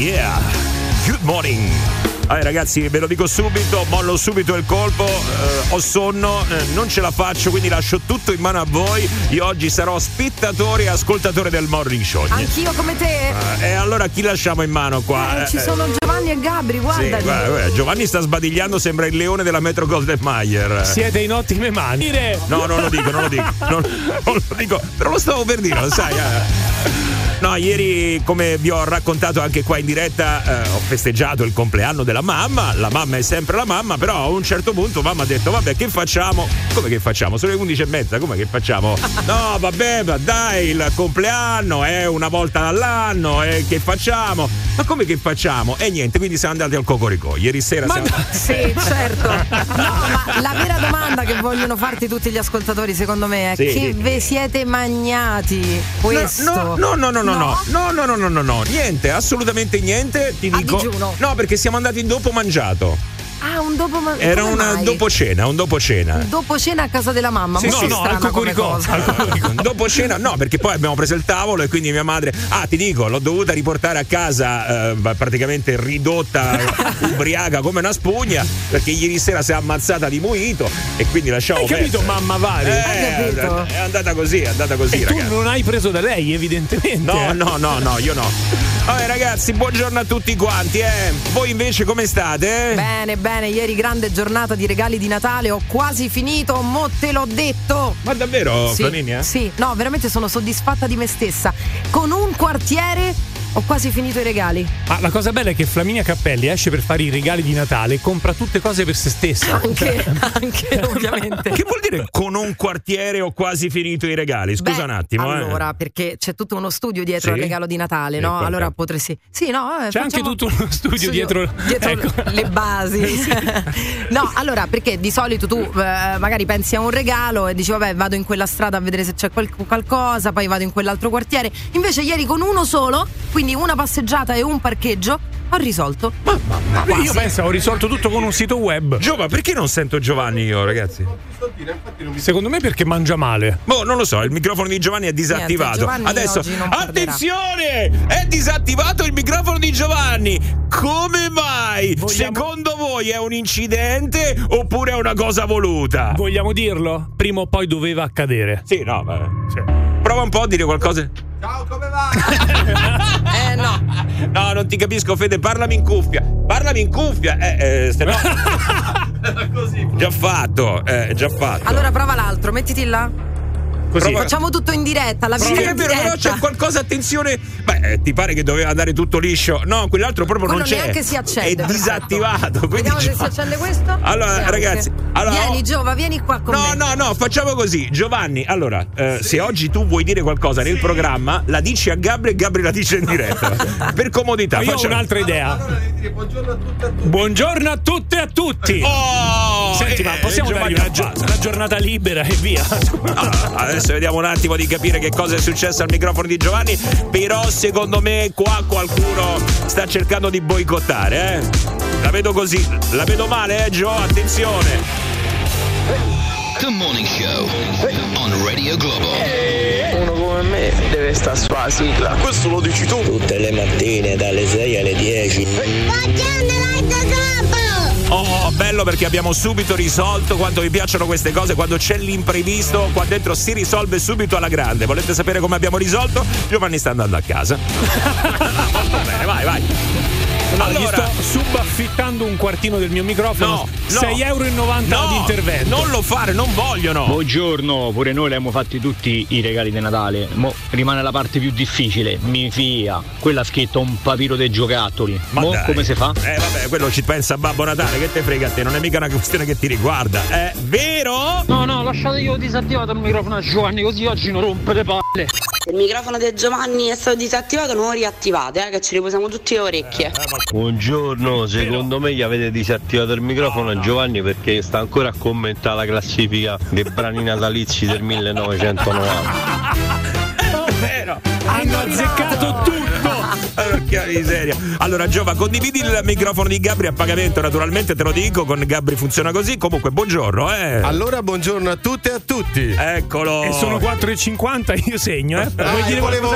Yeah! Good morning! Allora, ragazzi, ve lo dico subito, mollo subito il colpo, eh, ho sonno, eh, non ce la faccio, quindi lascio tutto in mano a voi. Io oggi sarò spettatore e ascoltatore del morning show. Anch'io come te? Eh, e allora chi lasciamo in mano qua? Eh, ci sono Giovanni e Gabri, guarda. Sì, guarda, guarda, Giovanni sta sbadigliando, sembra il leone della Metro Golden Mayer. Siete in ottime mani. No, non lo dico, non lo dico. Non, non lo dico, però lo stavo per dire, lo sai. Eh. No, ieri, come vi ho raccontato anche qua in diretta, eh, ho festeggiato il compleanno della mamma. La mamma è sempre la mamma, però a un certo punto mamma ha detto: Vabbè, che facciamo? Come che facciamo? Sono le 11 e mezza, come che facciamo? No, vabbè, dai, il compleanno è una volta all'anno, e che facciamo? Ma come che facciamo? E niente, quindi siamo andati al Cocorico. Ieri sera ma siamo. Sì, certo. No, ma la vera domanda che vogliono farti tutti gli ascoltatori, secondo me, è Sì. che ve siete magnati questo? No, no, no, no, no, no, no, no, no, no, no, no, niente, assolutamente niente. Ti A dico. digiuno? No, perché siamo andati in dopo mangiato. Ah, un dopo ma- Era mai? dopo cena, un dopo cena. Un dopo cena a casa della mamma. Sì, sì, no, strana al cosa. Dopo cena, no, perché poi abbiamo preso il tavolo e quindi mia madre, ah, ti dico, l'ho dovuta riportare a casa eh, praticamente ridotta, ubriaca come una spugna, perché ieri sera si è ammazzata di muito e quindi lasciamo Hai capito, perdere. mamma Vari? Eh, Hai capito? è andata così, è andata così, e tu non hai preso da lei, evidentemente. No, eh. no, no, no, io no. Vabbè ragazzi, buongiorno a tutti quanti, eh. Voi invece come state? Bene, bene, ieri grande giornata di regali di Natale, ho quasi finito, mo te l'ho detto. Ma davvero, Sì, Flaminia? Oh, sì, no, veramente sono soddisfatta di me stessa. Con un quartiere ho quasi finito i regali. Ma la cosa bella è che Flaminia Cappelli esce per fare i regali di Natale e compra tutte cose per se stessa. Anche, anche ovviamente. Che vuol dire con un quartiere ho quasi finito i regali? Scusa Beh, un attimo, eh. Allora, perché c'è tutto uno studio dietro Sì? al regalo di Natale, Sì, no? quanto? Allora potresti. Sì, no, eh, C'è anche facciamo- tutto uno studio dietro- dietro ecco. le basi. no, allora, perché di solito tu eh, magari pensi a un regalo e dici, vabbè, vado in quella strada a vedere se c'è qual- qualcosa, poi vado in quell'altro quartiere. Invece, ieri con uno solo, quindi una passeggiata e un parcheggio, ho risolto. Io penso ho risolto tutto con un sito web. Giova, perché non sento Giovanni io, ragazzi? Secondo me perché mangia male. Boh, non lo so, il microfono di Giovanni è disattivato. Giovanni Adesso, attenzione! È disattivato il microfono di Giovanni. Come mai? Vogliamo- Secondo voi è un incidente oppure è una cosa voluta? Vogliamo dirlo? Prima o poi doveva accadere. Sì, no, vabbè. sì. Prova un po' a dire qualcosa. Eh no. No, non ti capisco, Fede, parlami in cuffia. Parlami in cuffia. Eh, eh, se no. Già fatto, eh, già fatto. Allora prova l'altro, mettiti là. Così. Prova- Facciamo tutto in diretta, la Sì, vita è in vero, però c'è qualcosa, attenzione. Beh, eh, ti pare che doveva andare tutto liscio? No, quell'altro proprio Quello non c'è. neanche si accende, È disattivato. quindi Vediamo se si accende questo. Allora, Neanche. ragazzi, allora, vieni oh- Giova, vieni qua con No, me. no, no, facciamo così. Giovanni, allora, eh, se oggi tu vuoi dire qualcosa nel programma, la dici a Gabri e Gabri la dice in diretta. per comodità. Ma io ho facciamo- un'altra idea. Buongiorno a tutte e a tutti. Oh! Senti, eh, ma possiamo Giovanni dargli una, una giornata libera e via. Allora, adesso vediamo un attimo di capire che cosa è successo al microfono di Giovanni. Però secondo me qua qualcuno sta cercando di boicottare, eh? La vedo così, la vedo male, eh, Gio? Attenzione! The Morning Show on Radio Globo. Uno come me deve stare sulla sigla. Questo lo dici tu. Tutte le mattine dalle 6 alle 10. Oh, bello perché abbiamo subito risolto quanto vi piacciono queste cose, quando c'è l'imprevisto, qua dentro si risolve subito alla grande. Volete sapere come abbiamo risolto? Giovanni sta andando a casa. Va bene, vai, vai. No, gli Allora- sto subaffittando un quartino del mio microfono. No, no. 6,90 euro No, di intervento. Non lo fare, non vogliono. Buongiorno, pure noi le abbiamo fatti tutti i regali di Natale. Mo rimane la parte più difficile, mi fia. Quella ha scritto un papiro dei giocattoli. Ma Mo dai. come si fa? Eh vabbè, quello ci pensa Babbo Natale, che te frega a te, non è mica una questione che ti riguarda. È vero? No, no, lasciate io disattivato il microfono a Giovanni, così oggi non rompe le palle. Se il microfono di Giovanni è stato disattivato, non lo riattivate, eh, che ci riposiamo tutte le orecchie. Buongiorno, secondo me gli avete disattivato il microfono a Giovanni perché sta ancora a commentare la classifica dei brani natalizi del 1990. È vero. Hanno azzeccato tutto. Porca miseria. Allora, Giova, condividi il microfono di Gabri a pagamento, naturalmente te lo dico, con Gabri funziona così. Comunque, buongiorno, eh. Allora, buongiorno a tutte e a tutti. Eccolo. E sono 4,50, io segno, eh. Ah, dire volevo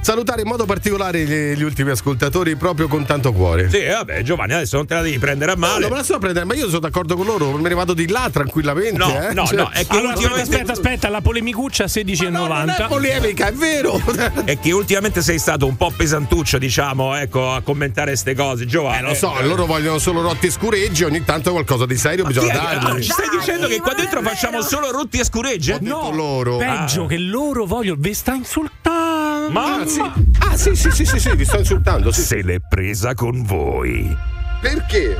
salutare in modo particolare gli, gli ultimi ascoltatori proprio con tanto cuore. Sì, vabbè, Giovanni, adesso non te la devi prendere a No, male. non me la sto a prendere, ma io sono d'accordo con loro, me ne vado di là tranquillamente. No, eh. no, Cioè- no, è che Allora, aspetta, ultimamente aspetta, aspetta, la polemicuccia a Non è 16,90. polemica, è vero. è che ultimamente sei stato un po' pesantuccio, diciamo, ecco, a commentare queste cose. Giovanni. Eh, lo so, loro vogliono solo rotti e scureggi, ogni tanto qualcosa di serio Chi bisogna è che- ah, dargli. ci stai Dai, dicendo che ma qua dentro facciamo solo rotti e scuregge? detto loro. Peggio che loro vogliono. Vi sta insultando. Ma Ah, sì. Ah, sì, sì, sì, sì, sì, vi sto insultando. Sì. se l'è presa con voi. Perché?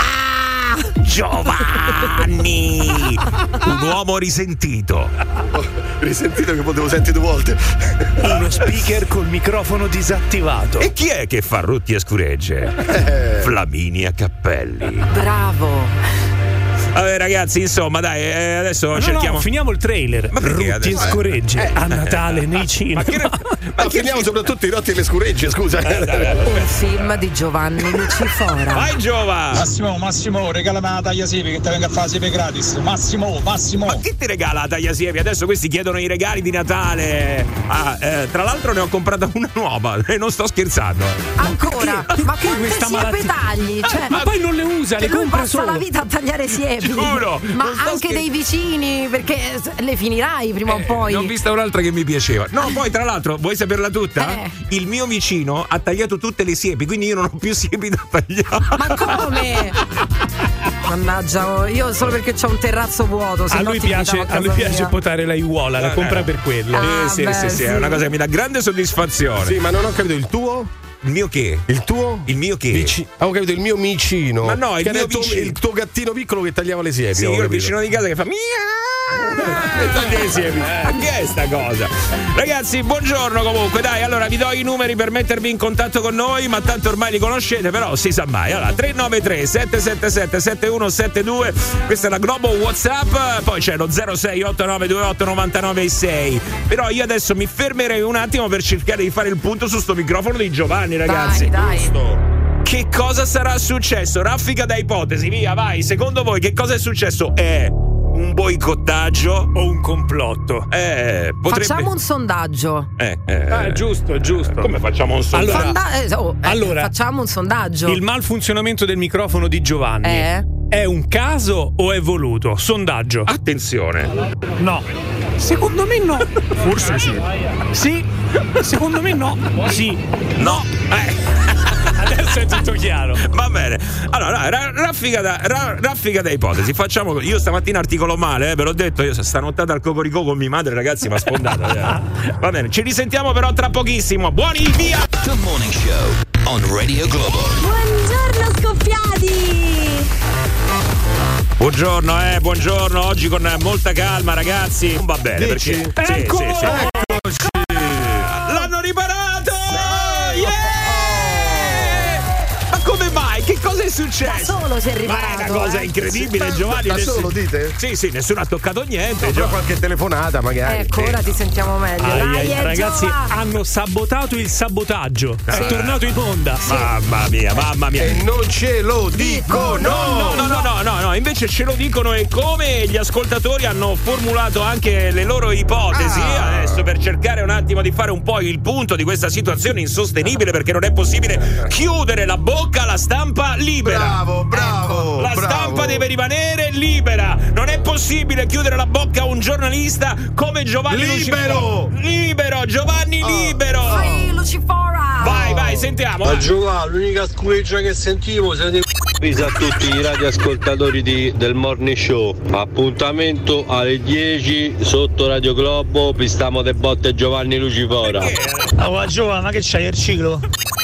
Giovanni! Un uomo risentito. Ho risentito che potevo sentire due volte. Uno speaker col microfono disattivato. E chi è che fa rotti e scuregge? Flaminia Cappelli. Bravo. Vabbè, ragazzi, insomma, dai, eh, adesso No, cerchiamo. no, finiamo il trailer. Ma perché Rutti e scoregge a Natale nei cinema. Ma che. Ma finiamo soprattutto i rotti e le scuregge, scusa. Un film di Giovanni Lucifora. Vai, Giova! Massimo, Massimo, regalami la taglia siepe che ti venga a fare siepe gratis. Massimo, Massimo. Ma chi ti regala la taglia siepi? Adesso questi chiedono i regali di Natale. Ah, eh, tra l'altro ne ho comprata una nuova e non sto scherzando. Ancora. Ma quante questa siepe malattia? tagli? Cioè, Ma poi non le usa, che le compra passa solo. la vita a tagliare siepi. Giuro, Ma anche scher- dei vicini, perché le finirai prima o poi. Ne ho vista un'altra che mi piaceva. No, poi tra l'altro, vuoi saperla tutta? Eh. Il mio vicino ha tagliato tutte le siepi, quindi io non ho più siepi da tagliare. Ma come? Mannaggia, io solo perché c'ho un terrazzo vuoto. se A lui piace, a lui piace mia. potare la aiuola, la Eh, compra eh. per quello. Ah, sì, beh, sì, sì, sì. è una cosa che mi dà grande soddisfazione. Sì, ma non ho capito il tuo? Il mio che? Il tuo? Il mio che? Vici- Avevo capito il mio micino. Ma no, il mio tuo, vicino. il tuo gattino piccolo che tagliava le siepi. Sì, io il vicino di casa che fa miau. E taglia le siepi. Eh, che è sta cosa? Ragazzi, buongiorno comunque. Dai, allora vi do i numeri per mettervi in contatto con noi, ma tanto ormai li conoscete, però si sa mai. Allora, 393 777 7172. Questa è la Globo WhatsApp, poi c'è lo 068928 996. Però io adesso mi fermerei un attimo per cercare di fare il punto su sto microfono di Giovanni, ragazzi. Dai, dai. Che cosa sarà successo? Raffica da ipotesi, via, vai. Secondo voi che cosa è successo? È un boicottaggio O un complotto. Eh, potrebbe... Facciamo un sondaggio. Eh, eh, Ah, giusto, giusto. Come facciamo un sondaggio? Allora, Sonda- eh, oh, eh, allora, facciamo un sondaggio. Il malfunzionamento del microfono di Giovanni Eh? è un caso o è voluto? Sondaggio. Attenzione. No. Secondo me no. Forse sì. Sì. Secondo me no. Sì. No. Eh, Adesso è tutto chiaro. va bene. Allora, ra- raffica, da, ra- raffica da ipotesi. Facciamo. Io stamattina articolo male, eh, ve l'ho detto. Io stanottata al cocorico con mia madre, ragazzi, mi ha sfondato. eh. Va bene, ci risentiamo però tra pochissimo. Buoni via! The Morning Show on Radio Globo. Buongiorno scoppiati! Buongiorno, eh, buongiorno. Oggi con molta calma, ragazzi. Non va bene Dici? perché. Sì, Eccolo! sì, sì. È Da successo? solo si è Ma riparato. è una cosa eh. incredibile, Giovanni. Da nessuno- solo, dite? Sì, sì, nessuno ha toccato niente. Avrò Gio- qualche telefonata magari. Ecco, ora ti sentiamo meglio. Ai, Dai, ai, eh, ragazzi, Giova. hanno sabotato il sabotaggio. È tornato in onda. Mamma mia, mamma mia. E non ce lo dico, No, no, no, no, no, no, invece ce lo dicono e come gli ascoltatori hanno formulato anche le loro ipotesi adesso per cercare un attimo di fare un po' il punto di questa situazione insostenibile perché non è possibile chiudere la bocca alla stampa libera. Bravo, bravo. La bravo. stampa deve rimanere libera. Non è possibile chiudere la bocca a un giornalista come Giovanni Libero! Luci- Libero, Giovanni Libero. Vai, Lucifora. Vai, vai, sentiamo. vai. Giovanni, l'unica scureggia che sentivo siete a tutti i radioascoltatori di- del Morning Show. Appuntamento alle 10 sotto Radio Globo. Pistiamo de botte Giovanni Lucifora. Oh, Giovanni, ma che c'hai il ciclo?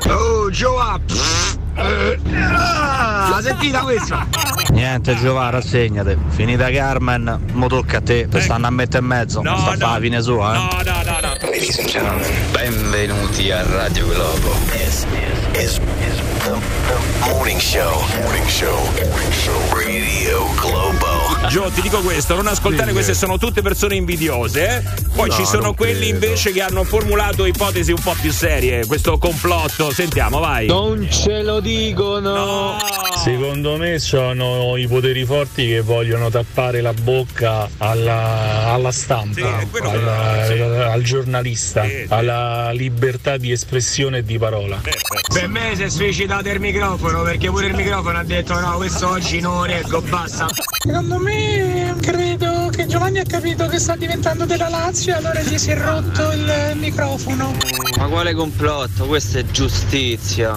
Oh, Giovanni! Ah, sentita questa? Niente Giovanni, rassegnate. Finita Carmen, mo tocca a te. Te stanno a mettere in mezzo. No, sta no. fa la fine sua, eh. No, no, no, no. Ladies and gentlemen, benvenuti a Radio Globo. This is, the morning show. Morning show. Morning show. Radio Globo. Gio, ti dico questo: non ascoltare queste sono tutte persone invidiose. eh. Poi No, ci sono quelli credo. invece che hanno formulato ipotesi un po' più serie. Questo complotto, sentiamo, vai. Non ce lo dicono. Secondo me sono i poteri forti che vogliono tappare la bocca alla, alla stampa, al, al giornalista, alla libertà di espressione e di parola. Per me si è suicidato il microfono perché pure il microfono ha detto no, questo oggi non reggo, basta. Secondo me credo che Giovanni ha capito che sta diventando della Lazio e allora gli si è rotto il microfono. Ma quale complotto? Questa è giustizia.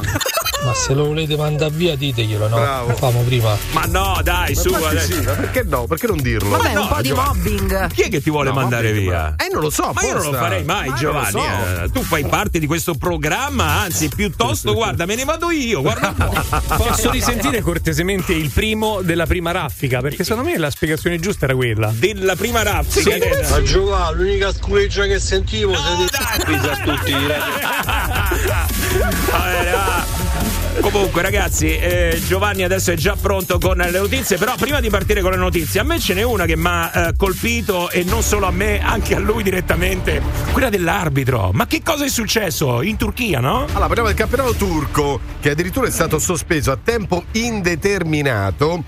Ma se lo volete mandare via diteglielo, no? Bravo. Famo prima. Ma no, dai, su. Adesso. sì, ma perché no? Perché non dirlo? Vabbè, no, un po' di Giovanni. mobbing. Chi è che ti vuole No, mandare vabbè, via? ma- Eh, non lo so. Ma io non lo farei mai, Ma Giovanni. lo so. eh. Tu fai parte di questo programma, anzi, piuttosto, guarda, me ne vado io. Guarda un po'. Posso risentire cortesemente il primo della prima raffica? Perché secondo me la spiegazione giusta era quella. Della prima raffica. Ma giocare, l'unica scureggia che sentivo siete qui a tutti i Va bene, va. Comunque, ragazzi, eh, Giovanni adesso è già pronto con le notizie. Però, prima di partire con le notizie, a me ce n'è una che mi ha eh, colpito, e non solo a me, anche a lui direttamente: quella dell'arbitro. Ma che cosa è successo in Turchia, no? Allora, parliamo del campionato turco che addirittura è stato sospeso a tempo indeterminato.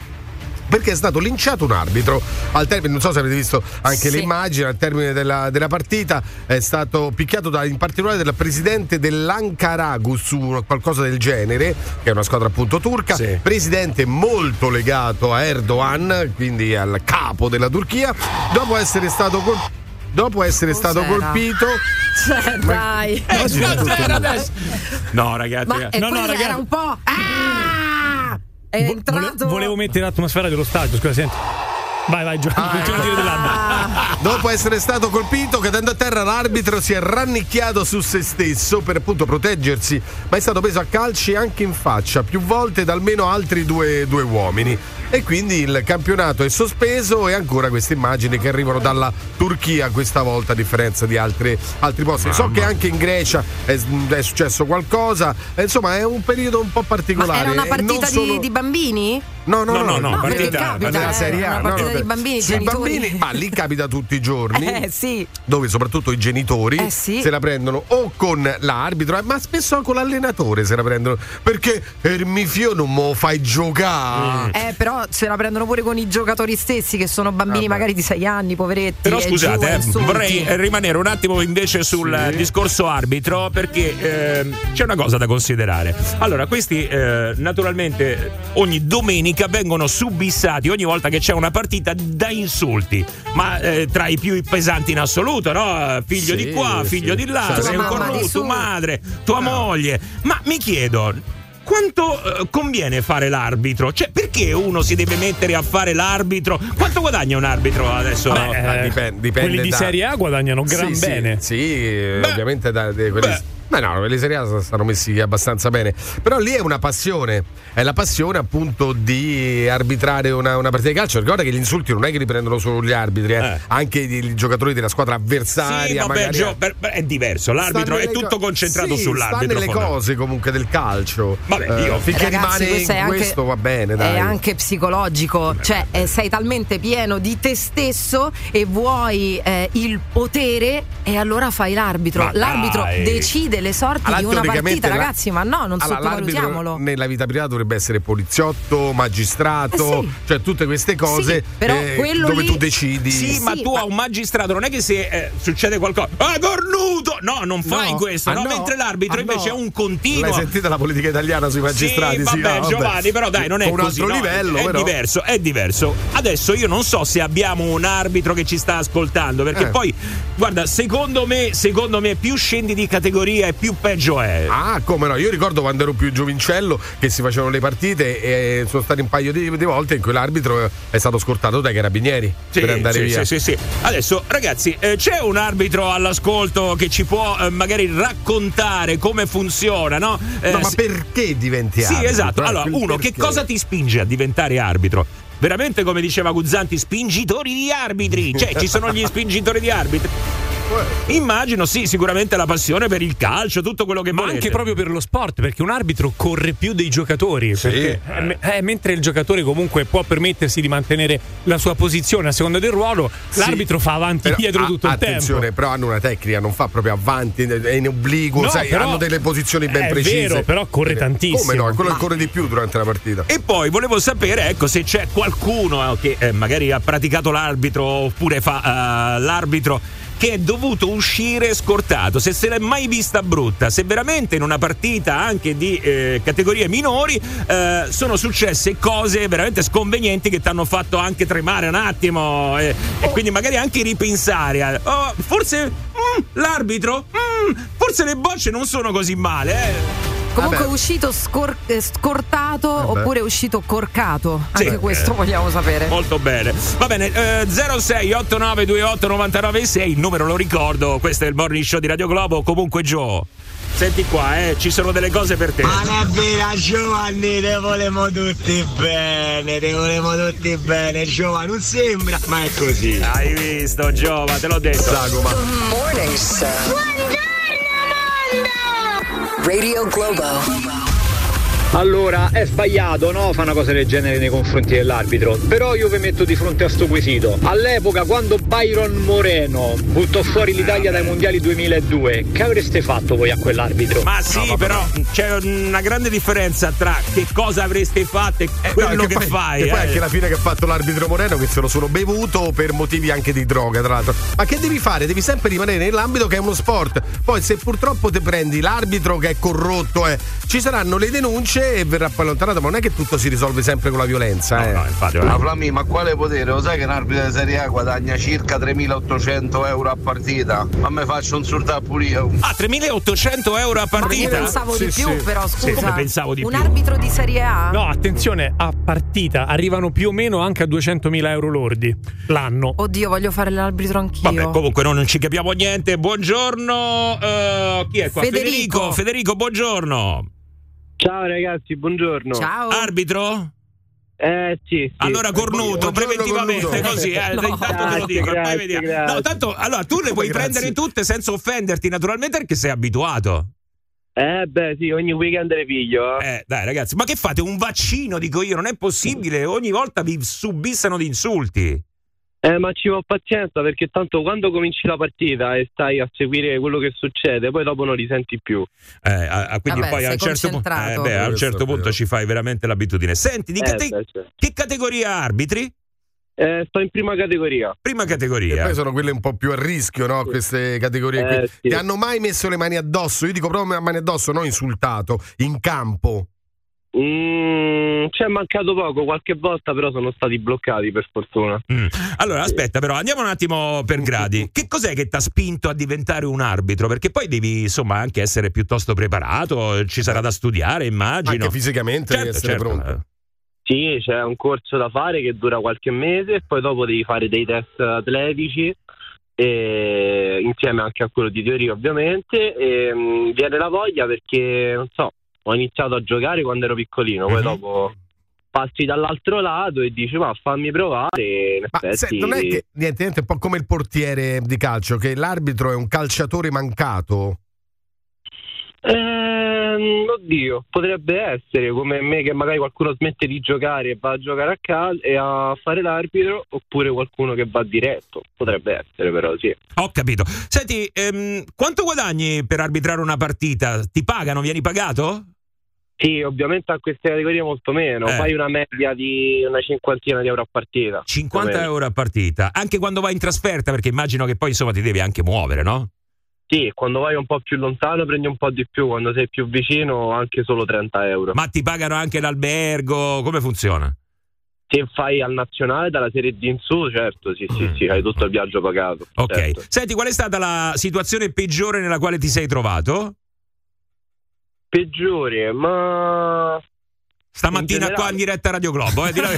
Perché è stato linciato un arbitro al termine, non so se avete visto anche Sì. le immagini, al termine della, della partita è stato picchiato da, in particolare dal presidente dell'Ankaragus qualcosa del genere, che è una squadra appunto turca, Sì. presidente molto legato a Erdogan, quindi al capo della Turchia, dopo essere stato col- Dopo essere stato Cos'era? colpito, Cioè, dai. No, ragazzi. Ma ragazzi. No, no, ragazzi. era un po'. Ah! È Vo- entrato. vole- volevo mettere l'atmosfera dello stadio, scusa, senti. Vai, vai, Giovanni, continua a dire dell'anno. Dopo essere stato colpito, cadendo a terra, l'arbitro si è rannicchiato su se stesso per appunto proteggersi, ma è stato preso a calci anche in faccia più volte da almeno altri due, due uomini. E quindi il campionato è sospeso e ancora queste immagini che arrivano dalla Turchia, questa volta a differenza di altre- altri posti. So che anche in Grecia è, è successo qualcosa, insomma è un periodo un po' Ma particolare. era una non partita di, di bambini? No, no, No, no, no, no, partita- capita, della eh, Serie A, una no, partita no, bambini, genitori. bambini, ma lì capita tutti i giorni. Eh sì. Dove soprattutto i genitori Eh, sì. se la prendono o con l'arbitro, eh, ma spesso con l'allenatore se la prendono. Perché Ermifio non mo fai giocare. Eh, però se la prendono pure con i giocatori stessi che sono bambini Vabbè. magari di 6 anni, poveretti. Però e giù, scusate, eh, insulti. vorrei eh, rimanere un attimo invece sul Sì. eh, discorso arbitro perché ehm, c'è una cosa da considerare. Allora, questi eh, naturalmente ogni domenica vengono subissati ogni volta che c'è una partita da insulti, ma eh, tra i più pesanti in assoluto, no? Figlio Sì, di qua, sì. figlio di là, Tua sei un corrotto, su. madre, tua moglie. Ma mi chiedo. Quanto eh, conviene fare l'arbitro? Cioè, perché uno si deve mettere a fare l'arbitro? Quanto guadagna un arbitro adesso? Beh, Ah, eh, dipende- dipende quelli di da- Serie A guadagnano gran Sì, sì, bene. Sì, Beh, ovviamente da, de- quelli- beh. Ma no, quelli Serie A stanno messi abbastanza bene. Però lì è una passione. È la passione appunto di arbitrare una, una partita di calcio. Ricorda che gli insulti non è che li prendono solo gli arbitri, eh. Eh. anche i, giocatori della squadra avversaria. Sì, magari- Gio, per- per- è diverso. L'arbitro è tutto co- concentrato sì, sull'arbitro. Sta nelle cose comunque del calcio. Vabbè, io- finché Ragazzi, rimane questo anche- questo va bene, dai. È anche psicologico, cioè eh, sei talmente pieno di te stesso e vuoi eh, il potere e allora fai l'arbitro. Ma L'arbitro dai. decide le sorti Allora, di una partita, la- ragazzi, ma no, non Allora, sottovalutiamolo. nella vita privata dovrebbe essere poliziotto, magistrato, Eh sì. cioè tutte queste cose Sì, però eh, quello dove lì- tu decidi. Sì, ma tu a un magistrato non è che se eh, succede qualcosa, ah, cornuto! No, non fai No. questo, Ah, no? no. mentre l'arbitro Ah, invece no. è un continuo. L'hai sentita la politica italiana sui magistrati? Sì, Sì, vabbè, no, Giovanni, però dai, non è un così. altro livello, è però. diverso, è diverso. Adesso io non so se abbiamo un arbitro che ci sta ascoltando, perché Eh. poi, guarda, secondo me, secondo me, più scendi di categoria più peggio è. Ah, come no? Io ricordo quando ero più giovincello che si facevano le partite e sono stati un paio di, di volte in cui l'arbitro è stato scortato dai carabinieri Sì, per andare sì, via. Sì, sì, sì. Adesso, ragazzi, eh, c'è un arbitro all'ascolto che ci può eh, magari raccontare come funziona, no? Eh, No, ma sì- perché diventi Sì, arbitro? esatto. Eh, Allora, uno, che perché? cosa ti spinge a diventare arbitro? Veramente, come diceva Guzzanti, spingitori di arbitri. Cioè, ci sono gli spingitori di arbitri. Immagino, sì, sicuramente la passione per il calcio, tutto quello che Ma volete. anche proprio per lo sport, perché un arbitro corre più dei giocatori. perché, eh, eh, mentre il giocatore comunque può permettersi di mantenere la sua posizione a seconda del ruolo, Sì. l'arbitro fa avanti e dietro a- tutto il attenzione, tempo. però hanno una tecnica, non fa proprio avanti, è in obliquo, No, sai, però- hanno delle posizioni ben è precise. vero, però corre Eh, tantissimo. Come no? È quello che corre di più durante la partita. E poi volevo sapere, ecco, se c'è qualcuno eh, che eh, magari ha praticato l'arbitro oppure fa eh, l'arbitro che è dovuto uscire scortato, se se l'è mai vista brutta, se veramente in una partita anche di eh, categorie minori eh, sono successe cose veramente sconvenienti che ti hanno fatto anche tremare un attimo eh, e quindi magari anche ripensare a, oh, forse mm, l'arbitro, mm, forse le bocce non sono così male, eh. Comunque Vabbè. è uscito scor- eh, scortato Vabbè. oppure è uscito corcato. Sì. Anche questo vogliamo sapere. Molto bene. Va bene, eh, 068928 996, il numero lo ricordo, questo è il morning show di Radio Globo. Comunque Joe, senti qua, eh, ci sono delle cose per te. Ma non è vera Giovanni, te volemo tutti bene, te volemo tutti bene, Giovanni, non sembra, ma è così. Hai visto, Giova, te l'ho detto. Morning Show. Radio Globo. Allora, è sbagliato, no? Fa una cosa del genere nei confronti dell'arbitro. Però io vi metto di fronte a sto quesito. All'epoca, quando Byron Moreno buttò fuori l'Italia dai mondiali 2002, che avreste fatto voi a quell'arbitro? Ma sì, però c'è una grande differenza tra che cosa avreste fatto e quello Eh, No, che, poi, fai. E poi eh. anche la fine che ha fatto l'arbitro Moreno che se lo sono bevuto per motivi anche di droga, tra l'altro. Ma che devi fare? Devi sempre rimanere nell'ambito che è uno sport. Poi se purtroppo ti prendi l'arbitro che è corrotto, eh, ci saranno le denunce e verrà poi allontanato, ma non è che tutto si risolve sempre con la violenza, eh. Ma Flammi, ma quale potere? Lo sai che un arbitro di Serie A guadagna circa 3.800 euro a partita? Ma me faccio insultare pure io. Ah, 3.800 euro a Ma io partita? pensavo di più, però scusa. Come pensavo di un più? arbitro di Serie A? No, attenzione, a partita arrivano più o meno anche a 200.000 euro lordi l'anno. Oddio, voglio fare l'arbitro anch'io. Vabbè, comunque non ci capiamo niente. Buongiorno. eh, chi è qua? Federico. Federico, buongiorno. Ciao ragazzi, buongiorno. Ciao. Arbitro? Eh sì, sì. Allora cornuto, preventivamente così, eh, No. intanto te lo Grazie, dico, e poi grazie, vediamo. grazie. No, tanto allora tu le puoi Grazie. prendere tutte senza offenderti, naturalmente perché sei abituato. Eh beh sì, ogni weekend le piglio. Eh. Eh, dai ragazzi, ma che fate? Un vaccino, dico io, non è possibile, ogni volta vi subissano di insulti. Eh, ma ci vuole pazienza perché tanto quando cominci la partita e stai a seguire quello che succede, poi dopo non li senti più. Eh, a- a- quindi Vabbè, poi a un certo, punto, eh, beh, a un certo punto ci fai veramente l'abitudine. Senti, di Eh, cate- beh, certo. che categoria arbitri? Eh, sto in prima categoria. Prima E categoria. poi sono quelle un po' più a rischio, no? Queste categorie Eh, qui. sì. Ti hanno mai messo le mani addosso? Io dico proprio mani addosso, non insultato, in campo. Mm, ci è mancato poco, qualche volta però sono stati bloccati per fortuna. Mm. Allora, aspetta, però andiamo un attimo per gradi. Che cos'è che ti ha spinto a diventare un arbitro? Perché poi devi, insomma, anche essere piuttosto preparato, ci sarà da studiare, immagino. Anche fisicamente devi essere pronto. Sì, c'è un corso da fare che dura qualche mese e poi dopo devi fare dei test atletici e insieme anche a quello di teoria ovviamente e mm, viene la voglia perché non so, ho iniziato a giocare quando ero piccolino, poi Mhm. dopo passi dall'altro lato e dici ma fammi provare in Ma effetti se- non è che niente, niente, è un po' come il portiere di calcio, che l'arbitro è un calciatore mancato. Ehm, oddio, potrebbe essere come me che magari qualcuno smette di giocare e va a giocare a calcio e a fare l'arbitro, oppure qualcuno che va diretto. Potrebbe essere, però, sì. Ho capito. Senti, ehm, quanto guadagni per arbitrare una partita? Ti pagano? Vieni pagato? Sì, ovviamente a queste categorie molto meno. Eh. Fai una media di una cinquantina di euro a partita. 50 più o meno. euro a partita. Anche quando vai in trasferta, perché immagino che poi insomma ti devi anche muovere, no? Sì, quando vai un po' più lontano prendi un po' di più, quando sei più vicino anche solo 30 euro. Ma ti pagano anche l'albergo? Come funziona? Se fai al nazionale dalla Serie D in su, certo, sì, sì, sì, hai tutto il viaggio pagato. Mm. Ok. certo. Senti, qual è stata la situazione peggiore nella quale ti sei trovato? Peggiore, ma Stamattina In qua in diretta a Radio Globo, eh, di la.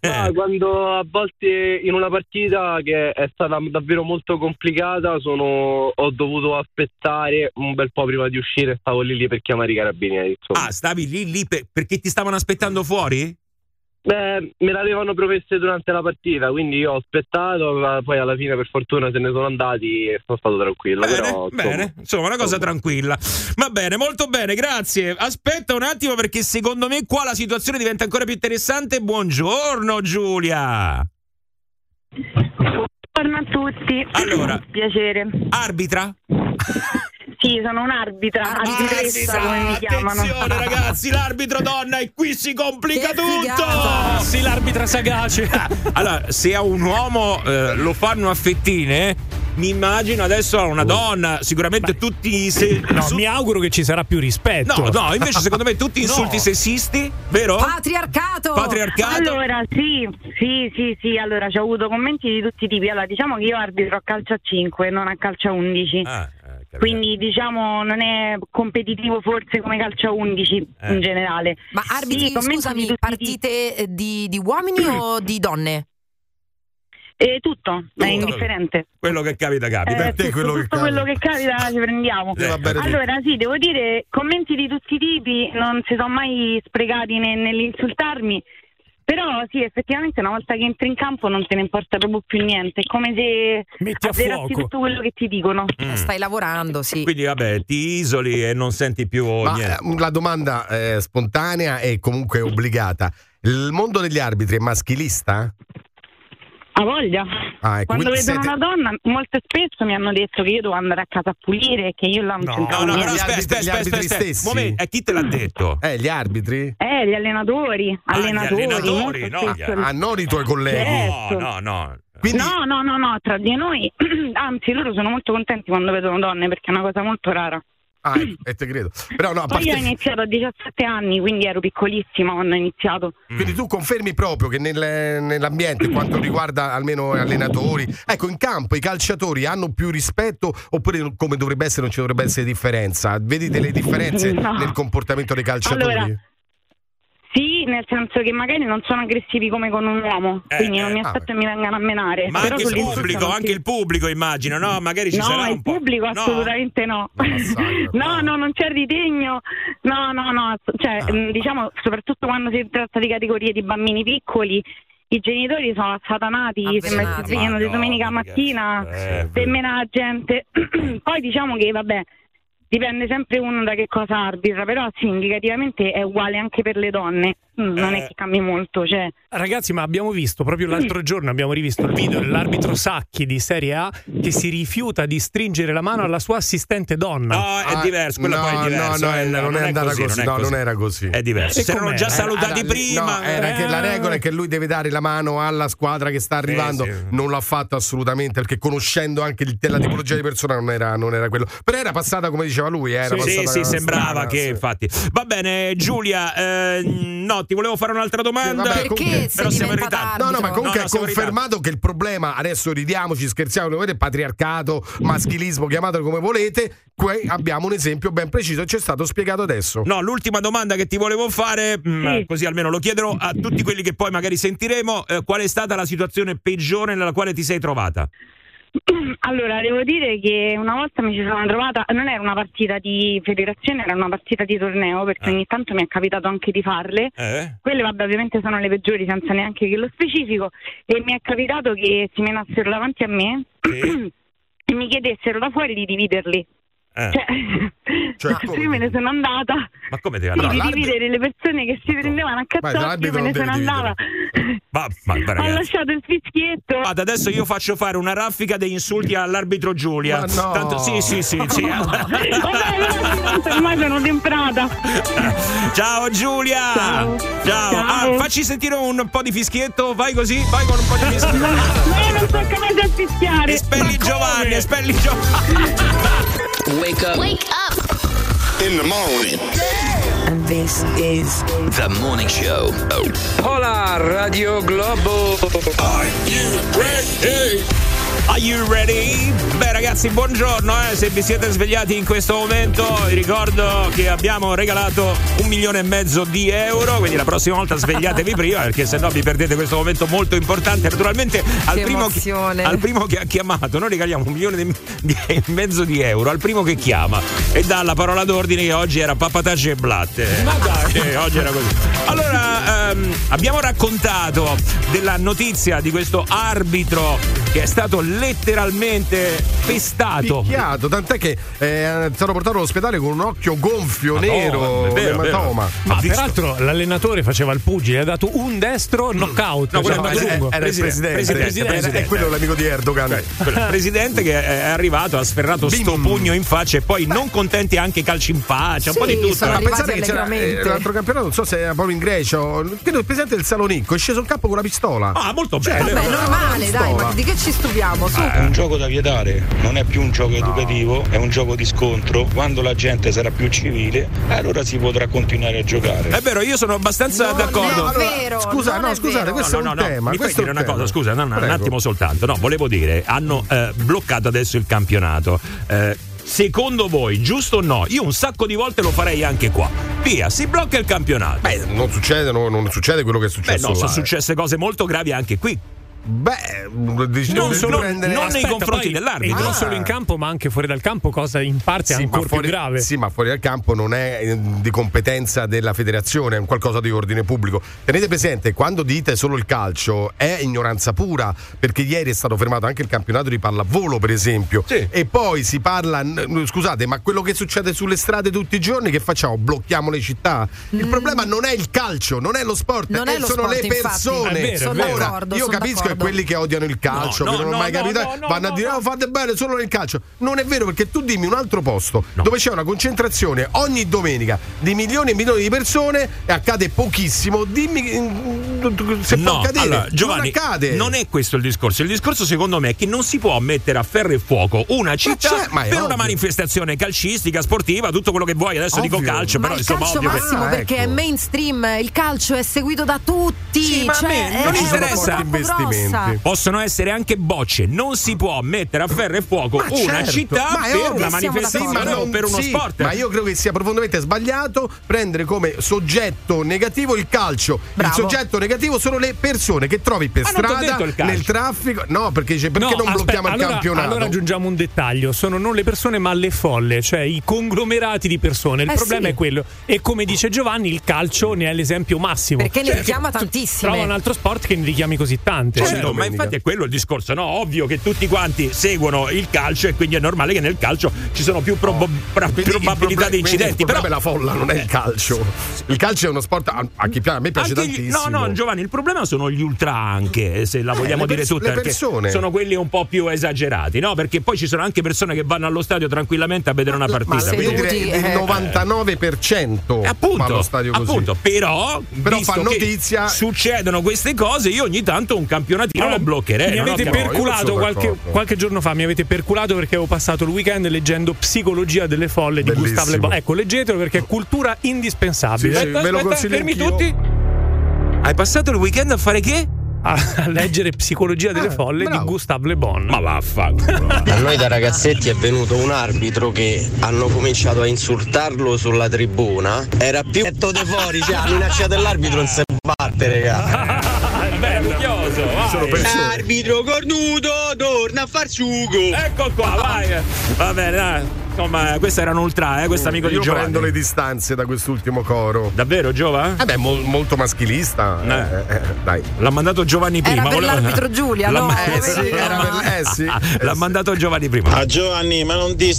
Ah, quando a volte in una partita che è stata davvero molto complicata sono, ho dovuto aspettare un bel po' prima di uscire stavo lì lì per chiamare i carabinieri insomma. Ah, stavi lì lì per- perché ti stavano aspettando fuori? Beh, me l'avevano promesse durante la partita, quindi io ho aspettato, ma poi alla fine per fortuna se ne sono andati e sono stato tranquillo. Bene, però, insomma, bene, insomma, una cosa tranquilla. Va bene, molto bene, grazie. Aspetta un attimo perché secondo me qua la situazione diventa ancora più interessante. Buongiorno Giulia. Buongiorno a tutti. Allora. piacere. Arbitra? Sì, sono un'arbitra, arbitressa come mi chiamano. Attenzione ragazzi, l'arbitro donna e qui si complica Che tutto. figata. Sì, l'arbitra sagace. Allora, se a un uomo eh, lo fanno a fettine, mi immagino adesso a una donna, sicuramente tutti i se- No, su- mi auguro che ci sarà più rispetto. No, no, invece secondo me tutti No. insulti sessisti, vero? Patriarcato! Patriarcato. Allora, sì, sì, sì, sì, allora ci ho avuto commenti di tutti i tipi. Allora, diciamo che io arbitro a calcio a 5, non a calcio a 11. Ah. Quindi diciamo non è competitivo forse come calcio a 11 Eh. in generale. Ma arbitri, Sì, scusami, partite eh, di, di uomini o di donne? E tutto, è Tutto. indifferente. quello che capita capita. Eh, tutto, tutto quello che capita ci prendiamo. Eh, tutto. allora, sì, devo dire, commenti di tutti i tipi, non si sono mai sprecati ne- nell'insultarmi. Però sì, effettivamente una volta che entri in campo non te ne importa proprio più niente. È come se Metti a fuoco. tutto quello che ti dicono. Mm. Stai lavorando, sì. Quindi vabbè, ti isoli e non senti più Ma niente. eh, la domanda è spontanea e comunque obbligata. Il mondo degli arbitri è maschilista? Ha voglia. Ah, ecco, Quando vedono siete- una donna, molto spesso mi hanno detto che io devo andare a casa a pulire e che io là non No, no, no, niente. gli aspetta, arbitri- aspetta, gli arbitri aspetta. stessi? Momento, eh, chi te l'ha detto? Eh, gli arbitri? Eh, gli allenatori, Ah, gli allenatori, allenatori, molto no, spesso- Ah, non i tuoi colleghi. Certo. No, no, no. Quindi, No, no, no, no, tra di noi, anzi loro sono molto contenti quando vedono donne perché è una cosa molto rara. Ah, ecco, e te credo. Però no, a Poi io ho parte... iniziato a 17 anni, quindi ero piccolissima quando ho iniziato. Quindi tu confermi proprio che nel- nell'ambiente, quanto riguarda almeno allenatori, ecco, in campo i calciatori hanno più rispetto oppure come dovrebbe essere non ci dovrebbe essere differenza? Vedi delle differenze No. nel comportamento dei calciatori? Allora, Sì, nel senso che magari non sono aggressivi come con un uomo, Eh, quindi eh, non mi ah, aspetto che mi vengano a menare. Ma Però anche il pubblico, non anche il pubblico immagino, no? Magari ci no, sarà il un po'. pubblico No? assolutamente no. Massacro, no, no, non c'è ritegno. No, no, no. Cioè, Ah. mh, diciamo, soprattutto quando si tratta di categorie di bambini piccoli, i genitori sono assatanati, Avvelenati. sembra si svegliano di domenica mattina, eh, semina la gente. Poi diciamo che, vabbè, dipende sempre uno da che cosa arbitra, però sì, indicativamente è uguale anche per le donne. Mm, Non Eh. è che cambi molto, cioè. Ragazzi, ma abbiamo visto proprio l'altro giorno abbiamo rivisto il video dell'arbitro Sacchi di Serie A che si rifiuta di stringere la mano alla sua assistente donna. No, è Ah, diverso, quella no, poi è diverso. no, no, eh, non è andata così, no, non era così. È diverso. E Si erano già Eh, salutati lì- prima. no, era che la regola è che lui deve dare la mano alla squadra che sta arrivando. sì. Non l'ha fatto assolutamente perché conoscendo anche il- la tipologia di persona non era, non era quello. Però era passata come diceva lui. Era Sì, passata sì, sembrava strana, che sì. infatti. Va bene, Giulia, eh, no, ti volevo fare un'altra domanda. vabbè, Perché comunque- però siamo in ritardo. No, no, ma comunque No, no, ha confermato che il problema, adesso ridiamoci, scherziamo, lo vedete, patriarcato, maschilismo, chiamatelo come volete. Qui abbiamo un esempio ben preciso e ci è stato spiegato adesso. No, l'ultima domanda che ti volevo fare, mm, Sì. così almeno lo chiederò a tutti quelli che poi magari sentiremo, eh, qual è stata la situazione peggiore nella quale ti sei trovata? Allora, devo dire che una volta mi ci sono trovata, non era una partita di federazione, era una partita di torneo, perché Ah. ogni tanto mi è capitato anche di farle. Eh? Quelle, vabbè, ovviamente sono le peggiori, senza neanche che lo specifico. E mi è capitato che si menassero davanti a me Sì. e mi chiedessero da fuori di dividerli. Eh. Cioè, Cioè, io come? me ne sono andata. Ma come ti Sì, andava? di l'arbitro- dividere le persone che si prendevano a cazzotti, io me ne sono andata. Ma, ma, ma Ho lasciato il fischietto. Guarda, adesso io faccio fare una raffica dei insulti all'arbitro Giulia. Ma no. Tanto, sì, sì, sì, sì. Vabbè, ormai sono temprata. Ciao Giulia! Ciao. Ciao. Ah, facci sentire un po' di fischietto, vai così, vai con un po' di fischietto. No, io non so come da fischiare. Espelli Giovanni, espelli Giovanni. Wake up. Wake up. In the morning. And this is The morning show. Hola Radio Globo. Are you ready? Beh ragazzi, buongiorno, eh. se vi siete svegliati in questo momento vi ricordo che abbiamo regalato un milione e mezzo di euro, quindi la prossima volta svegliatevi prima perché sennò vi perdete questo momento molto importante. Naturalmente al, primo che, al primo che ha chiamato noi regaliamo un milione di- di- e mezzo di euro al primo che chiama e dà la parola d'ordine che oggi era papatace e blatte. Ma dai! oggi era così. Allora, ehm, abbiamo raccontato della notizia di questo arbitro che è stato letteralmente pestato. Picchiato, tant'è che eh, è stato portato all'ospedale con un occhio gonfio, Madonna, nero, è vero, ematoma. Ma peraltro l'allenatore faceva il pugile, ha dato un destro knockout. No, cioè, quello è andato è- lungo. Era il Presidente, presidente, presidente, Era- presidente. è quello l'amico di Erdogan. Quello- il presidente che è arrivato, ha sferrato sto pugno in faccia e poi non contenti anche calci in faccia, un po' di tutto. sono Ma pensate che c'era allegramente. eh, l'altro campionato, non so se era proprio in Grecia, credo il presidente del Salonicco è sceso in campo con una pistola. Ah, molto Cioè, bene. Vabbè, normale, dai, ma di che ci stupiamo? Su. È un gioco da vietare, non è più un gioco educativo, è un gioco di scontro. Quando la gente sarà più civile, allora si potrà continuare a giocare. È vero, io sono abbastanza Non d'accordo. è vero, scusa, non no, è scusate, vero. questo no, è un no, no, tema. mi fai questo è dire un una cosa, tema. scusa, no, no, un attimo soltanto. No, volevo dire, hanno eh, bloccato adesso il campionato. Eh, secondo voi, giusto o no? Io un sacco di volte lo farei anche qua. Via, si blocca il campionato. Beh, non succede, no, non succede quello che è Beh, successo. no, sono là, eh. successe cose molto gravi anche qui. Beh, dici- Non solo- prendere- non nei Aspetta, confronti poi- dell'arbitro. E non Ah. solo in campo, ma anche fuori dal campo, cosa in parte Sì, ancora fuori, più grave. sì, ma fuori dal campo non è eh, di competenza della federazione, è un qualcosa di ordine pubblico. Tenete presente, quando dite solo il calcio è ignoranza pura, perché ieri è stato fermato anche il campionato di pallavolo, per esempio. Sì. E poi si parla, scusate, ma quello che succede sulle strade tutti i giorni, che facciamo? Blocchiamo le città? Il problema non è il calcio, non è lo sport, Non eh, è lo sono sport, le infatti. persone. È vero, è Sono vero. Ora, d'accordo, io sono capisco d'accordo. quelli che odiano il calcio, No, che no, non hanno no, mai no, capito, no, no, vanno a dire no. "Oh, fate bene solo nel calcio. Non è vero perché tu dimmi un altro posto dove c'è una concentrazione ogni domenica di milioni e milioni di persone e accade pochissimo. Dimmi mm, se può accadere. allora, Giovanni, non accade. non è questo il discorso. Il discorso, secondo me, è che non si può mettere a ferro e fuoco una città è per una ovvio. manifestazione calcistica, sportiva, tutto quello che vuoi. Adesso dico Ovvio. calcio, Ma però il insomma, calcio ovvio che- massimo Ah, perché ecco. è mainstream, il calcio è seguito da tutti. Sì, ma a cioè, me non è una interessa. Possono essere anche bocce, non si può mettere a ferro e fuoco Ma una certo, città ma per una manifestazione o per uno sì, sport. Ma io credo che sia profondamente sbagliato prendere come soggetto negativo il calcio. Bravo. Il soggetto negativo sono le persone che trovi per Ma t'ho strada, il nel traffico. No, perché, dice, perché No, non aspetta, blocchiamo il allora, campionato? Allora aggiungiamo un dettaglio: sono non le persone, ma le folle, cioè i conglomerati di persone. Il Eh problema sì. è quello. E come dice Giovanni, il calcio ne è l'esempio massimo. Perché ne Cioè, richiama tantissime. Trova un altro sport che ne richiami così tante. Certo, ma infatti è quello il discorso, no? Ovvio che tutti quanti seguono il calcio e quindi è normale che nel calcio ci sono più, probo- pra- Quindi il probabilità di incidenti. Però la folla, non è il calcio. Il calcio è uno sport a, a chi piace, a me piace anche gli- tantissimo. no, no, Giovanni, il problema sono gli ultra anche, se la Eh, vogliamo le dire pers- tutta, le perché persone. sono quelli un po' più esagerati, no? Perché poi ci sono anche persone che vanno allo stadio tranquillamente a vedere una partita. Ma quindi- direi Seduti, il eh. 99% Eh, appunto, va allo stadio così. appunto, però, Però visto fa che notizia- succedono queste cose, io ogni tanto un Allora, lo bloccherei. Mi avete perculato qualche, qualche giorno fa, mi avete perculato perché avevo passato il weekend leggendo Psicologia delle folle di Bellissimo. Gustave Le Bon. Ecco, leggetelo perché è cultura indispensabile. Sì, sì, ve lo consiglio fermi anch'io. tutti. Hai passato il weekend a fare che? A, leggere Psicologia delle Eh, folle bravo. di Gustave Le Bon. Ma vaffanculo. A noi da ragazzetti è venuto un arbitro che hanno cominciato a insultarlo sulla tribuna. Era più detto de fuori, cioè ha minacciato l'arbitro non si batte, raga. bello, chioso, vai. Arbitro cornuto, torna a far sugo. Ecco qua, vai. Va bene, dai. Insomma, questo era un ultra, eh, questo amico Io di Giovanni. prendo le distanze da quest'ultimo coro. Davvero, Giova? Eh beh, mol- molto maschilista. Eh. Eh, eh, dai. L'ha mandato Giovanni prima. Era per voleva- l'arbitro Giulia, L'ha no? ma- Eh sì, era per- eh sì, eh L'ha sì. mandato Giovanni prima. A Giovanni, ma non ti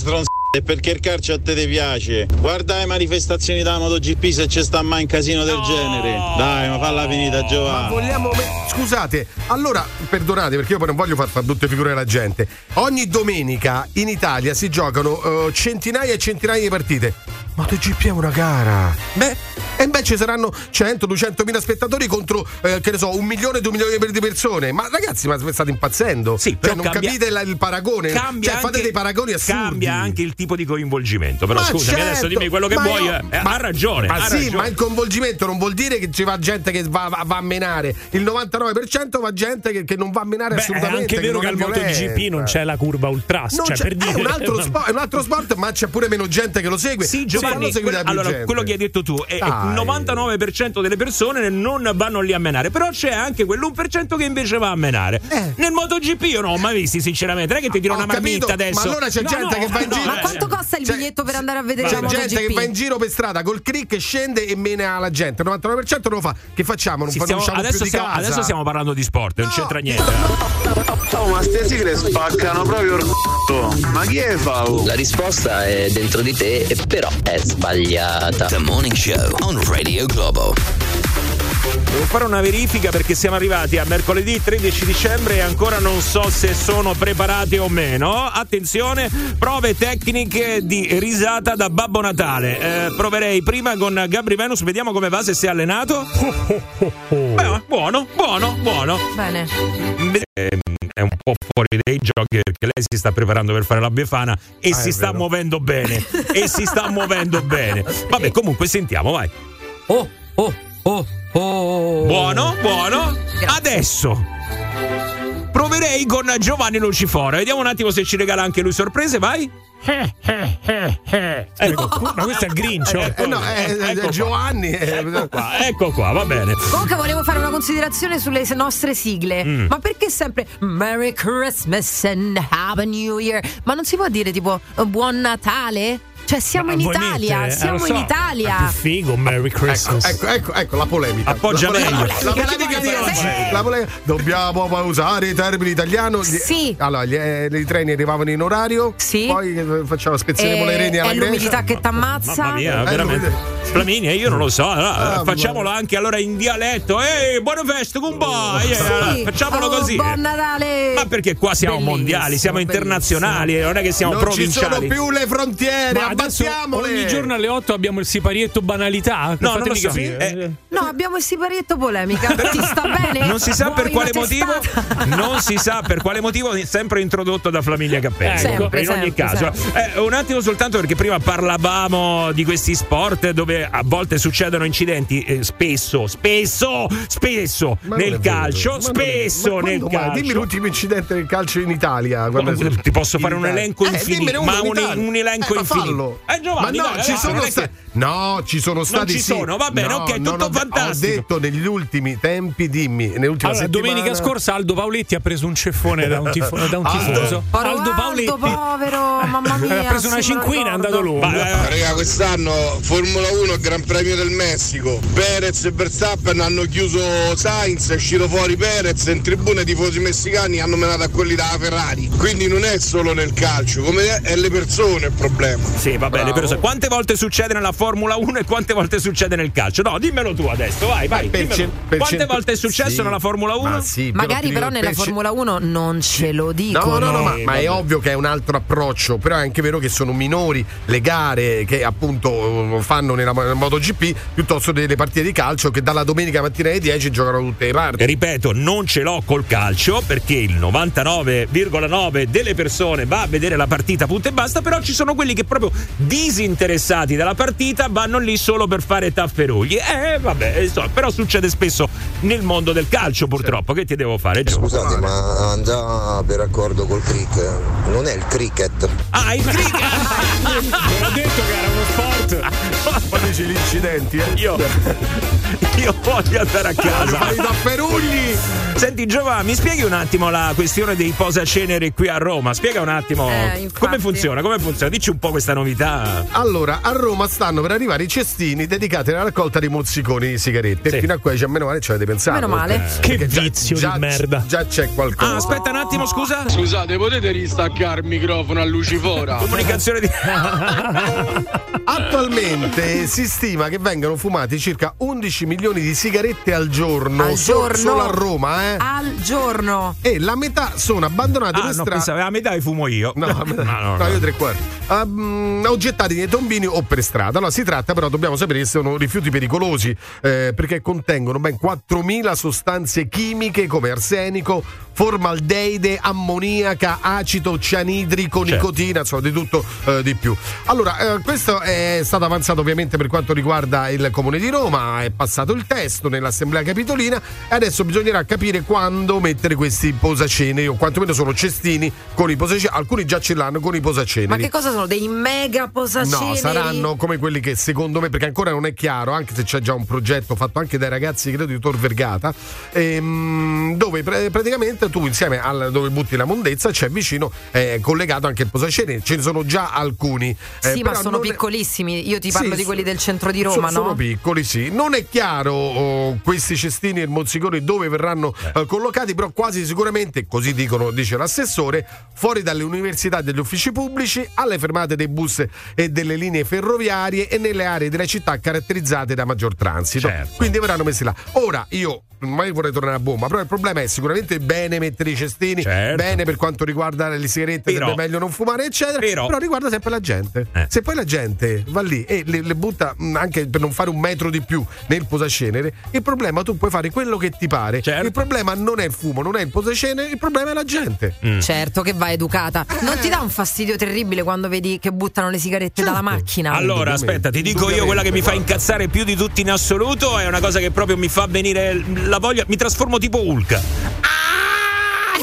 stronzate perché il calcio a te ti piace. Guarda le manifestazioni della MotoGP se c'è sta mai un casino del genere. Dai, ma falla finita, Ma Giovanni. vogliamo. me- Scusate, allora perdonate perché io poi non voglio far fare brutte figure alla gente. Ogni domenica in Italia si giocano eh, centinaia e centinaia di partite. MotoGP è una gara. Beh. E invece saranno 100, 200 mila spettatori contro, eh, che ne so, un milione, due milioni di persone. Ma ragazzi, ma state impazzendo? Sì, cioè, però non cambia- capite la- il paragone? Cambia cioè, fate anche- dei paragoni assurdi. Cambia anche il tipo di coinvolgimento. Però Ma scusami, certo, adesso dimmi quello che ma vuoi. io- eh. ma- ha ragione. Ma ha sì, ragione. ma il coinvolgimento non vuol dire che ci va gente che va, va- va a menare. Il 99% va gente che, che non va a menare Beh, è assolutamente. anche vero che è al MotoGP non c'è la curva ultras. Non cioè, per è, dire, un altro sport, è un altro sport, ma c'è pure meno gente che lo segue. Sì, Giovanni, da più allora, gente. quello che hai detto tu è il Dai. 99% delle persone non vanno lì a menare, però c'è anche quell'1% che invece va a menare. Nel MotoGP io non ho mai visti, sinceramente. Non è che ti tiro Eh. Ho una capito, marmitta adesso. ma allora c'è gente che va in giro- Ma quanto costa il biglietto per andare a vedere C'è la gente che va in MotoGP? giro per strada col click scende e mena la gente. Il 99% non lo fa. Che facciamo? Non, Sì, fa- non stiamo- usciamo adesso, più di stiamo, casa. adesso stiamo parlando di sport, non c'entra niente. Oh, ma ste sigle spaccano proprio il c***o. Ma chi è Fau? La risposta è dentro di te, e però è sbagliata. The Morning Show on Radio Globo. Devo fare una verifica perché siamo arrivati a mercoledì 13 dicembre e ancora non so se sono preparati o meno. Attenzione, prove tecniche di risata da Babbo Natale. Eh, proverei prima con Gabri Venus, vediamo come va se si è allenato. Beh, buono, buono, buono. Bene. Eh, È un po' fuori dai giochi perché lei si sta preparando per fare la Befana e Ah, si sta vero. muovendo bene. e si sta muovendo bene. Vabbè, comunque sentiamo, vai. Oh, oh, oh, oh. Buono, buono. Adesso proverei con Giovanni Lucifora. Vediamo un attimo se ci regala anche lui sorprese, vai. Ecco, ma questo è il Grincio. Eh, no, è, è- è Ecco qua. Giovanni. eh. Ecco qua, ecco qua, va bene. Comunque volevo fare una considerazione sulle nostre sigle. Mm. Ma perché sempre Merry Christmas and Happy New Year? Ma non si può dire tipo Buon Natale? Cioè siamo Ma in Italia, mettere? Eh, siamo lo so, in È Italia. più figo, Merry Christmas. Ecco, ecco, ecco la polemica. Appoggia la polemica, meglio. La polemica di oggi. La polemica- Dobbiamo usare i termini italiano. Gli- Sì. Allora, gli, eh, i treni arrivavano in orario. Sì. Poi eh, facciamo spezzeremo le Eh, reni alla è Grecia. l'umidità che t'ammazza. Mamma mia, Eh, veramente. lui- Flaminia, io non lo so. allora, Ah, facciamolo anche allora in dialetto. Ehi, buone feste, goodbye. Eh, allora, facciamolo Oh, così. Buon Natale. Ma perché qua siamo Bellissimo, mondiali, siamo internazionali, non è che siamo non ci sono provinciali. più le frontiere, Ma adesso ogni giorno alle 8 abbiamo il siparietto banalità. No, non lo so. capire. Eh, No, abbiamo il siparietto polemica. Ti sta bene? Non si sa Vuoi per quale motivo, non si sa per quale motivo, sempre introdotto da Flaminia Cappelli. Sempre, Comunque, in ogni sempre, caso, Eh, un attimo soltanto perché prima parlavamo di questi sport dove a volte succedono incidenti, eh, spesso, spesso, spesso Ma nel calcio, spesso ma nel mai? calcio. Dimmi l'ultimo incidente del calcio in Italia. quando- Ti posso fare in un elenco Eh, infinito, ma in un, un elenco Eh, ma infinito. Fallo. Eh, Giovanni, ma no, dai, ci dai, sono non stati. che- No, ci sono stati. ci sì. sono, va bene, No, ok, non tutto ho, fantastico. Ho detto negli ultimi tempi, dimmi, nell'ultima Allora, settimana. domenica scorsa Aldo Paoletti ha preso un ceffone da un, tifo- da un Aldo. tifoso. Povero Aldo Paoletti povero, mamma mia. ha preso una cinquina, è andato lungo. Raga, quest'anno Formula 1 Gran Premio del Messico. Perez e Verstappen hanno chiuso Sainz, è uscito fuori Perez, in tribuna i tifosi messicani hanno menato a quelli della Ferrari. Quindi non è solo nel calcio, come è le persone il problema. Sì, va bene, però quante volte succede nella Formula 1 e quante volte succede nel calcio? No, dimmelo tu adesso, vai, vai. Per dimmelo. cen- per quante cento- volte è successo sì. nella Formula 1? Ma sì, Magari però dico, nella per cen- Formula 1 non ce lo dicono. No, no, no, ma, ma è ovvio che è un altro approccio, però è anche vero che sono minori le gare che appunto fanno nella nel MotoGP piuttosto delle partite di calcio che dalla domenica mattina alle 10 giocano tutte le parti. Ripeto, non ce l'ho col calcio perché il 99,9 delle persone va a vedere la partita punto e basta, però ci sono quelli che proprio disinteressati dalla partita vanno lì solo per fare tafferugli. Eh, vabbè, insomma, però succede spesso nel mondo del calcio purtroppo. Che ti devo fare? Gio? Scusate, ma già per accordo col cricket, non è il cricket. Ah, il cricket! Non ho detto che era uno sport. Poi dici gli incidenti, eh? Io, io voglio andare a casa. Fai i tafferugli! Senti Giovanni, mi spieghi un attimo la questione dei posaceneri qui a Roma? Spiega un attimo Eh, come funziona, come funziona? Dici un po' questa novità. Allora, a Roma stanno per arrivare i cestini dedicati alla raccolta di mozziconi di sigarette. Sì. Fino a qua, cioè, meno male ci avete pensato. Meno male. Eh, Che già- vizio già- di merda. Già c'è qualcosa. Ah, aspetta un attimo, scusa. Scusate, potete ristaccare il microfono a Lucifora? Comunicazione di. Attualmente si stima che vengano fumati circa 11 milioni di sigarette al giorno, Al so- giorno? solo a Roma, eh? Al giorno. E la metà sono abbandonate Ah, per no, strada. pensavo, a metà li fumo io. No, a metà- no, no, no, no. io tre quarti. Um, oggettati nei tombini o per strada. Allora si tratta, però, dobbiamo sapere che sono rifiuti pericolosi eh, perché contengono ben 4.000 sostanze chimiche come arsenico, formaldeide, ammoniaca, acido cianidrico, Certo. nicotina, insomma, di tutto eh, di più. Allora, eh, questo è stato avanzato ovviamente per quanto riguarda il Comune di Roma, è passato il testo nell'Assemblea Capitolina e adesso bisognerà capire quando mettere questi posaceneri o quantomeno sono cestini con i posaceneri, alcuni già ce l'hanno con i posaceneri. Ma che cosa sono? Dei mega posaceneri. No, saranno come quelli che secondo me, perché ancora non è chiaro, anche se c'è già un progetto fatto anche dai ragazzi, credo, di Tor Vergata, ehm, dove pre- praticamente tu insieme al dove butti la mondezza c'è vicino eh, collegato anche il posacenere. Ce ne sono già alcuni. eh, Sì, ma sono piccolissimi. Io ti parlo Sì, di quelli del centro di Roma, sono no? piccoli, sì. Non è chiaro oh, questi cestini e il mozzicone dove verranno eh, collocati, però quasi sicuramente, così dicono, dice l'assessore, fuori dalle università e degli uffici pubblici, alle fermate dei bus e delle linee ferroviarie e nelle aree della città caratterizzate da maggior transito. Certo. Quindi verranno messi là. Ora io mai vorrei tornare a bomba, però il problema è sicuramente bene mettere i cestini, Certo. bene per quanto riguarda le sigarette, Però- sarebbe meglio non fumare, eccetera. Però- Però, riguarda sempre la gente. Eh. Se poi la gente va lì e le, le butta mh, anche per non fare un metro di più nel posacenere, il problema tu puoi fare quello che ti pare. Certo. Il problema non è il fumo, non è il posacenere, il problema è la gente. Mm. Certo che va educata. Non ti dà un fastidio terribile quando vedi che buttano le sigarette dalla macchina? Allora, aspetta, ti dico io quella che mi fa incazzare più di tutti in assoluto. È una cosa che proprio mi fa venire la voglia. Mi trasformo tipo Hulk. Ah,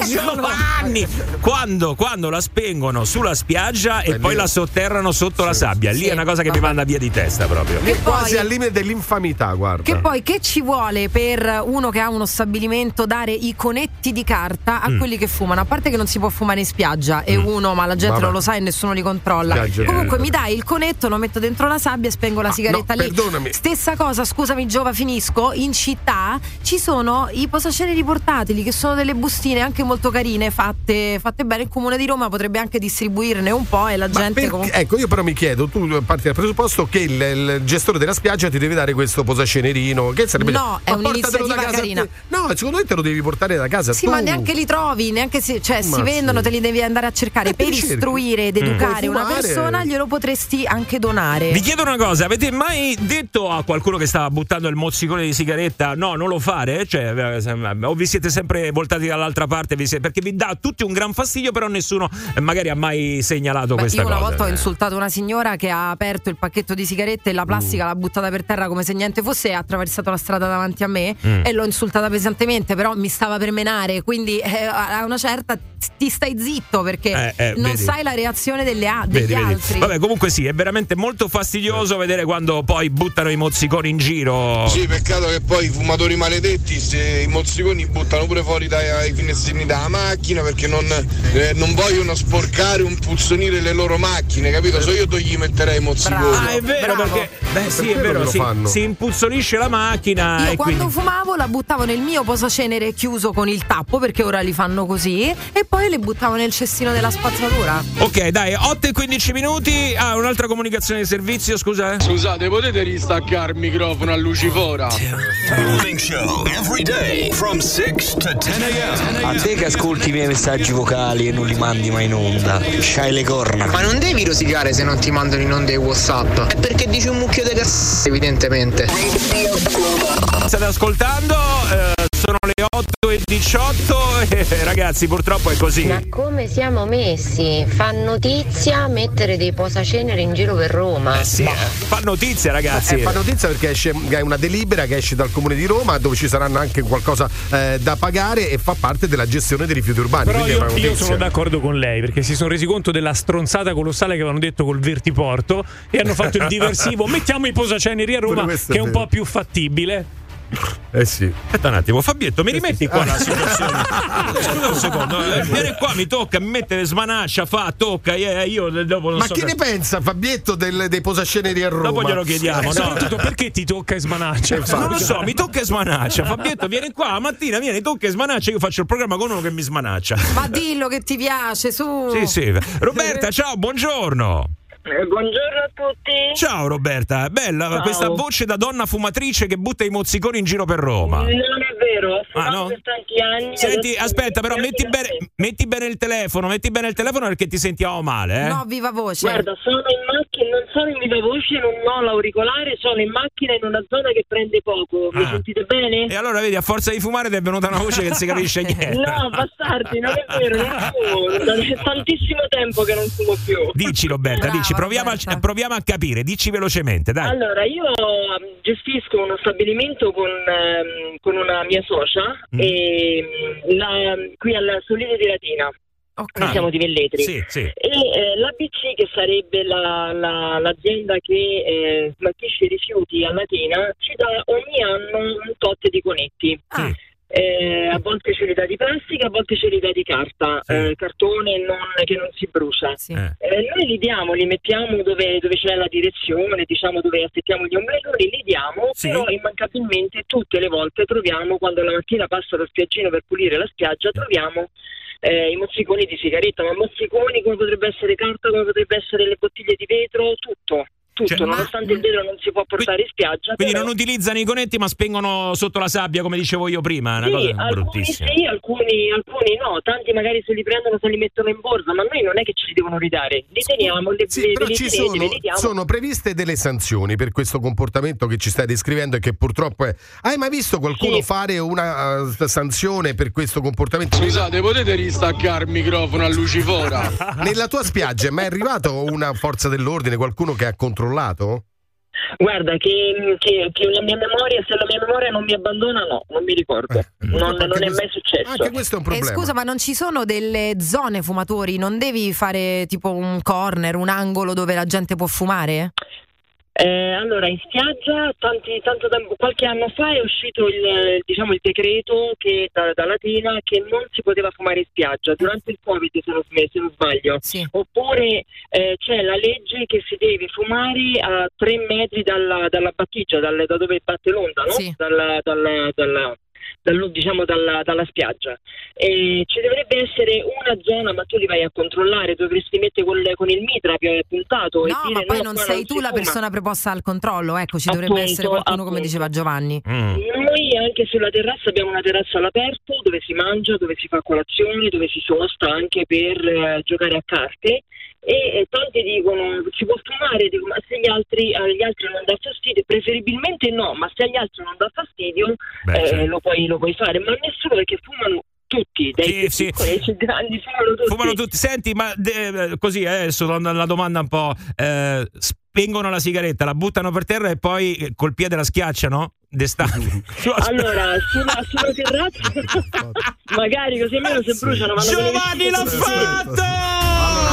Giovanni! Quando, quando la spengono sulla spiaggia e Beh, poi lì- la sotterrano sotto la sabbia, lì Sì, è una cosa che mi manda via di testa proprio. Che Quasi poi- al limite dell'infamità, guarda. Che poi che ci vuole per uno che ha uno stabilimento dare i conetti di carta a Mm. quelli che fumano? A parte che non si può fumare in spiaggia e uno, ma la gente Vabbè. non lo sa e nessuno li controlla. Spiaggia- Comunque mi dai il conetto, lo metto dentro la sabbia e spengo la Ah, sigaretta no, lì. perdonami. Stessa cosa, scusami Giova, finisco. In città ci sono i posaceneri portatili che sono delle bustine anche molto carine, fatte, fatte bene. Il comune di Roma potrebbe anche distribuirne un po' e la Ma gente perché- comunque. ecco, io però mi chiedo, tu parti dal presupposto che il, il gestore della spiaggia ti deve dare questo posacenerino, che sarebbe No, è un'iniziativa carina. te. No, secondo me te lo devi portare da casa Sì, tu. ma neanche li trovi, neanche se, cioè, Ma si vendono, sì. te li devi andare a cercare. Eh, per istruire ed educare Puoi una persona, glielo potresti anche donare. Vi chiedo una cosa, avete mai detto a qualcuno che stava buttando il mozzicone di sigaretta no, non lo fare? Cioè, eh, o vi siete sempre voltati dall'altra parte vi siete- perché vi dà tutti un gran fastidio, però nessuno eh, magari ha mai segnalato Beh, questa io una cosa. volta ho Eh. insultato una signora che ha aperto il pacchetto di sigarette e la plastica l'ha buttata per terra come se niente fosse ha attraversato la strada davanti a me Mm. e l'ho insultata pesantemente, però mi stava per menare, quindi eh, a una certa ti stai zitto perché Eh, eh, non vedi. sai la reazione delle a- degli Vedi, vedi. altri. Vabbè, comunque sì, è veramente molto fastidioso vedere quando poi buttano i mozziconi in giro. Sì, peccato che poi i fumatori maledetti se i mozziconi buttano pure fuori dai finestrini della macchina perché non, eh, non vogliono sporcare un puzzonire le loro macchine, capito? So io gli metterei i mozziconi. Ah, è vero, Bravo. perché beh, sì, è vero, si, si impuzzonisce la macchina Io e quando quindi fumavo la buttavo nel mio posacenere chiuso con il tappo perché ora li fanno così e poi le buttavo nel cestino della spazzatura. Ok, dai, 8 e 15 minuti. Ah, un'altra comunicazione di servizio, scusa. eh. Scusate, potete ristaccare il microfono a Lucifora? Morning show every day from 6 to 10 a.m. A te che ascolti i miei messaggi vocali e non li mandi mai in onda, c'hai le corna. Ma non devi rosicare se non ti mandano in onda i WhatsApp. È perché dici un mucchio di cazzo, evidentemente. State ascoltando? eh, sono le 8 e 18 e ragazzi, purtroppo è così. Ma come siamo messi? Fa notizia mettere dei posacenere in giro per Roma. Eh sì, eh, fa notizia, ragazzi. Eh, fa notizia perché esce è una delibera che esce dal comune di Roma dove ci saranno anche qualcosa eh, da pagare e fa parte della gestione dei rifiuti urbani. Però io, io sono d'accordo con lei perché si sono resi conto della stronzata colossale che avevano detto col vertiporto e hanno fatto il diversivo. Mettiamo i posaceneri a Roma, che è un po' più fattibile. Eh sì. Aspetta un attimo, Fabietto, mi rimetti qua la situazione? Scusa un secondo, eh, viene qua, mi tocca, mi mette smanaccia, fa, tocca, eh, io dopo non Ma so che che- ne pensa Fabietto del- dei posaceneri a Roma? Dopo glielo chiediamo, E no? soprattutto perché ti tocca e smanaccia? Non lo so, mi tocca e smanaccia. Fabietto, vieni qua la mattina, vieni, tocca e smanaccia. Io faccio il programma con uno che mi smanaccia. Ma dillo che ti piace, su. Sì, sì. Roberta, ciao, buongiorno. Eh, buongiorno a tutti. Ciao Roberta, bella Ciao. questa voce da donna fumatrice che butta i mozziconi in giro per Roma. Non è vero, Ah, no? per tanti anni. Senti, aspetta, però metti bene, metti bene il telefono, metti bene il telefono perché ti sentiamo male, eh? No, viva voce. Guarda, sono in macchina, non sono in viva voce, non ho l'auricolare, sono in macchina in una zona che prende poco. Mi Ah. sentite bene? E allora vedi, a forza di fumare ti è venuta una voce che non si capisce niente. No, bastardi, non è vero, non fumo. C'è tantissimo tempo che non fumo più. Dici Roberta, Brava, dici, proviamo a, proviamo a capire, dici velocemente, dai. Allora, io um, gestisco uno stabilimento con, ehm, con una mia socia Mm. e, mm, la- qui al Solido di Latina. Ok. siamo di Velletri. Sì, sì. E eh, l'ABC, che sarebbe la- la- l'azienda che eh, smaltisce i rifiuti a Latina, ci dà ogni anno un tot di conetti. Eh, a volte ce li dà di plastica, a volte ce li dà di carta, eh, cartone non- che non si brucia. Eh, noi li diamo, li mettiamo dove, dove c'è la direzione, diciamo dove aspettiamo gli ombrelloni, li diamo, però immancabilmente tutte le volte troviamo, quando la mattina passa lo spiaggino per pulire la spiaggia, troviamo eh, i mozziconi di sigaretta, ma mozziconi come potrebbe essere carta, come potrebbe essere le bottiglie di vetro, tutto. Tutto, Cioè, ma- nonostante il vetro non si può portare in spiaggia. Quindi però- non utilizzano i conetti ma spengono sotto la sabbia come dicevo io prima, una Sì, cosa alcuni bruttissima. sì, alcuni, alcuni no, tanti magari se li prendono se li mettono in borsa, ma noi non è che ce li devono ridare, li teniamo, li, Sì, li- però li ci tenete, sono, diamo. sono previste delle sanzioni per questo comportamento che ci stai descrivendo e che purtroppo è. Hai mai visto qualcuno fare una uh, sanzione per questo comportamento? Scusate, potete ristaccare il microfono a Lucifora? Nella tua spiaggia è mai arrivato una forza dell'ordine, qualcuno che ha controllato? Guarda, che, che- che la mia memoria, se la mia memoria non mi abbandona, no, non mi ricordo. Eh, non, non è mai successo. Anche questo è un Eh, scusa, ma non ci sono delle zone fumatori? Non devi fare tipo un corner, un angolo dove la gente può fumare? Eh, allora, in spiaggia, tanti- tanto tempo, qualche anno fa è uscito il, diciamo, il decreto che, da, da Latina che non si poteva fumare in spiaggia durante il Covid, se non, se non sbaglio. Oppure eh, c'è la legge che si deve fumare a tre metri dalla, dalla battigia, dal- da dove batte l'onda, no? Dalla- dalla- dalla- dal- diciamo dalla, dalla spiaggia. E ci dovrebbe essere una zona, ma tu li vai a controllare, dovresti mettere col- con il mitra più puntato e No, dire ma poi no, non sei si tu la fuma. persona preposta al controllo, ecco, ci dovrebbe Appunto, essere qualcuno come appunto. diceva Giovanni. Mm. Noi anche sulla terrazza abbiamo una terrazza all'aperto dove si mangia, dove si fa colazione, dove si sosta anche per eh, giocare a carte e eh, tanti dicono si può fumare, dico, ma se gli altri, agli altri non dà fastidio, preferibilmente no, ma se agli altri non dà fastidio Beh, eh, certo. lo, puoi, lo puoi fare, ma nessuno perché fumano tutti, dai sì. piccoli più grandi fumano tutti. Fumano tutti. Senti, ma de- così eh, adesso la la domanda un po'. eh, spengono la sigaretta, la buttano per terra e poi eh, col piede la schiacciano d'estate. Allora, sulla, sulla terrazza, magari così almeno se bruciano. Giovanni l'ha fatto!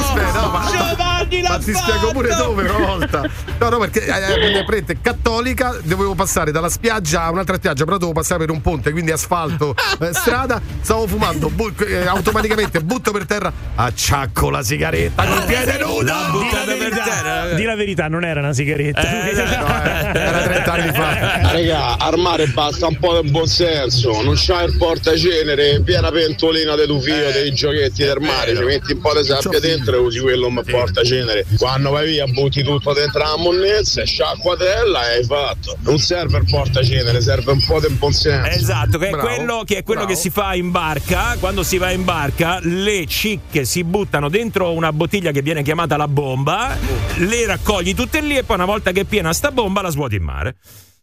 Aspetta, no, ma, Giovanni ma ti spiego pure dove una volta. No, no, perché eh, eh, prete cattolica dovevo passare dalla spiaggia a un'altra spiaggia, però dovevo passare per un ponte, quindi asfalto, eh, strada. Stavo fumando, bu- eh, automaticamente butto per terra, acciacco la sigaretta col piede nudo. La buttata per terra. Di la verità, non era una sigaretta. Era 30 anni fa. Raga, al mare basta un po' di buon senso. Non c'hai il portacenere, piena pentolina di tufio dei giochetti del mare. Ci metti un po' di sabbia dentro e usi quello come portacenere. Quando vai via, butti tutto dentro la monnezza, sciacquatella e hai fatto. Non serve il portacenere, serve un po' di buon senso. Esatto, che è quello, che, è quello che si fa in barca. Quando si va in barca, le cicche si buttano dentro una bottiglia che viene chiamata la bomba, le raccogli tutte lì e poi una volta che è piena sta bomba la svuoti in mare.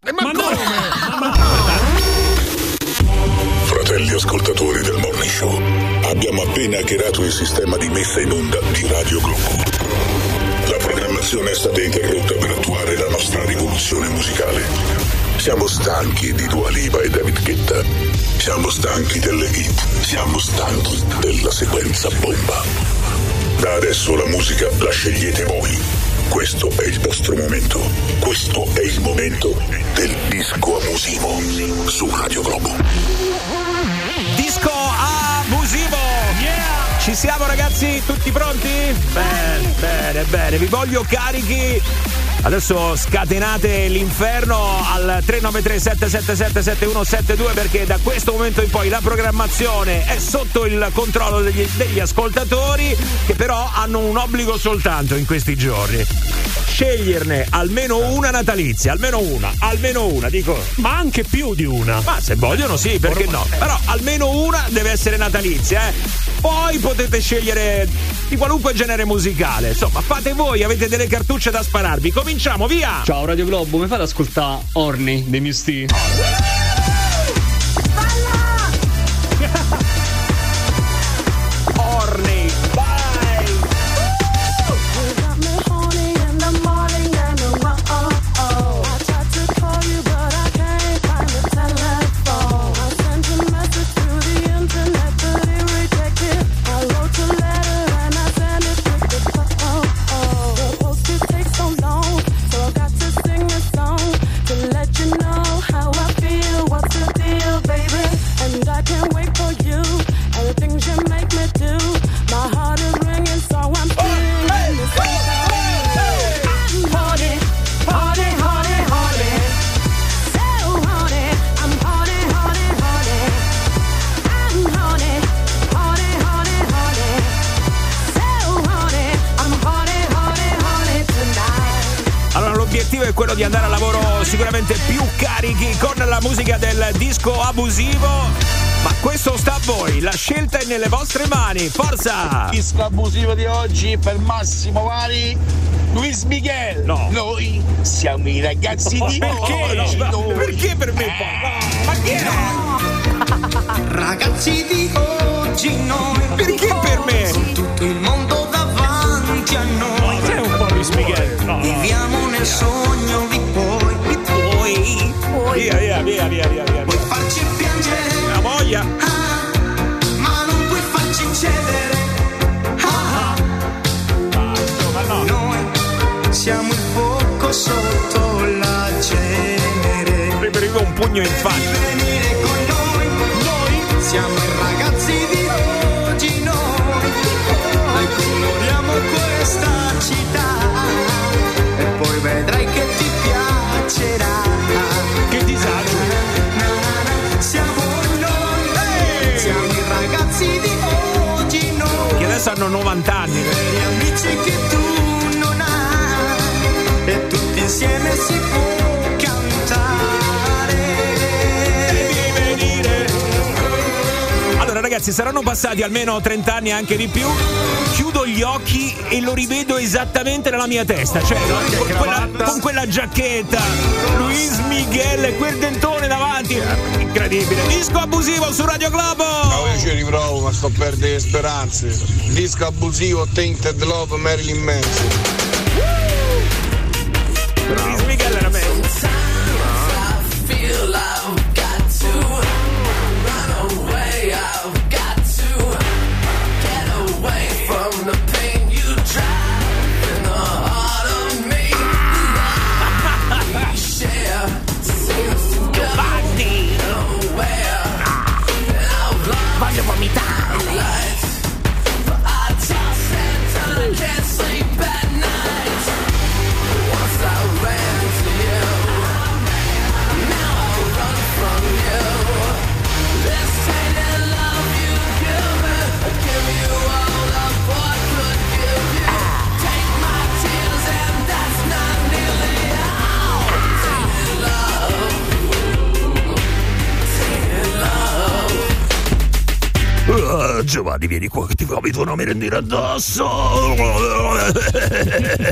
ma, Fratelli ascoltatori del Morning Show, abbiamo appena hackerato il sistema di messa in onda di Radio Globo. La programmazione è stata interrotta per attuare la nostra rivoluzione musicale. Siamo stanchi di Dua Lipa e David Guetta. Siamo stanchi delle hit. Siamo stanchi della sequenza bomba. Da adesso la musica la scegliete voi. Questo è il vostro momento. Questo è il momento del disco abusivo su Radio Globo. Abusivo! Ci siamo ragazzi? Tutti pronti? Bene, bene, bene. Vi voglio carichi. Adesso scatenate l'inferno al 393 777 7172 perché da questo momento in poi la programmazione è sotto il controllo degli, degli ascoltatori che però hanno un obbligo soltanto in questi giorni. Sceglierne almeno una natalizia, almeno una, almeno una, dico. Ma anche più di una. Ma se vogliono sì, perché no? Però almeno una deve essere natalizia, eh. Poi potete scegliere di qualunque genere musicale. Insomma, fate voi, avete delle cartucce da spararvi. Cominciamo, via! Ciao Radio Globo, mi fate ascoltare Orny dei Muse sicuramente più carichi con la musica del disco abusivo. Ma questo sta a voi, la scelta è nelle vostre mani, forza! Il disco abusivo di oggi per Massimo Vari, Luis Miguel. No. Noi siamo i ragazzi di Perché? oggi. No, noi. perché per me? Ma chi è? Ragazzi di oggi noi Perché per me? Tutto il mondo davanti a noi po' Luis Miguel. No. Viviamo nel sogno di poi Di poi Via, via, via, via, via, via. Puoi farci piangere La voglia! ah, Ma non puoi farci cedere ah, ah. Noi siamo il fuoco sotto la cenere Preferivo un pugno in faccia. venire con noi, noi siamo i adesso hanno 90 anni. gli amici che tu non hai e tutti insieme si può ragazzi, saranno passati almeno 30 anni, anche di più. Chiudo gli occhi e lo rivedo esattamente nella mia testa. Cioè, con, quella, con quella giacchetta, Luis Miguel e quel dentone davanti. Incredibile. Disco abusivo su Radio Globo. No, io ci riprovo, ma sto a perdere le speranze. Disco abusivo, Tainted Love, Marilyn Manson. Luis Giovanni, vieni qua che ti vomito una merendina addosso.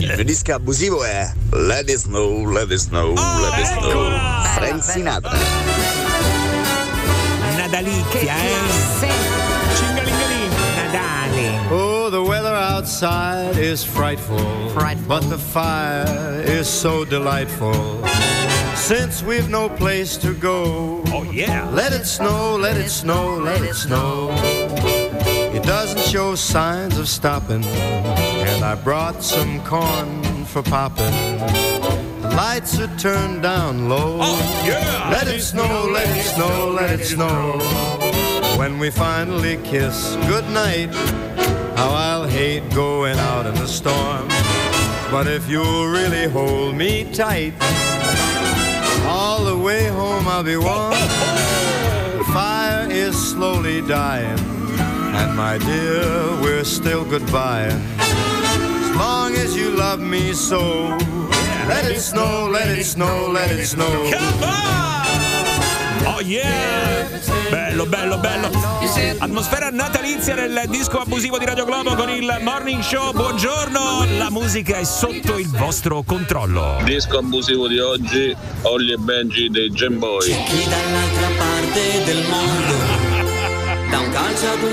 Il disco abusivo è Let it snow, let it snow, let it snow. Frank Sinatra. Nadalizia, eh? Nadale. Oh, the weather outside is frightful, but the fire is so delightful. Since we've no place to go, oh yeah, let it snow, let it snow, let it snow. It doesn't show signs of stopping, and I brought some corn for popping. The lights are turned down low. Oh, let it snow, let it snow, let it snow. When we finally kiss goodnight, how I'll hate going out in the storm. But if you'll really hold me tight, all the way home I'll be warm. The fire is slowly dying, and my dear, we're still goodbying. As long as you love me so, let it snow, let it snow, let it snow. Oh yeah! Bello, bello, bello. Atmosfera natalizia nel disco abusivo di Radio Globo con il morning show. Buongiorno, la musica è sotto il vostro controllo. Disco abusivo di oggi, Ollie e Benji dei Gen Boy. Chi dall'altra parte del mondo da un calcio ad un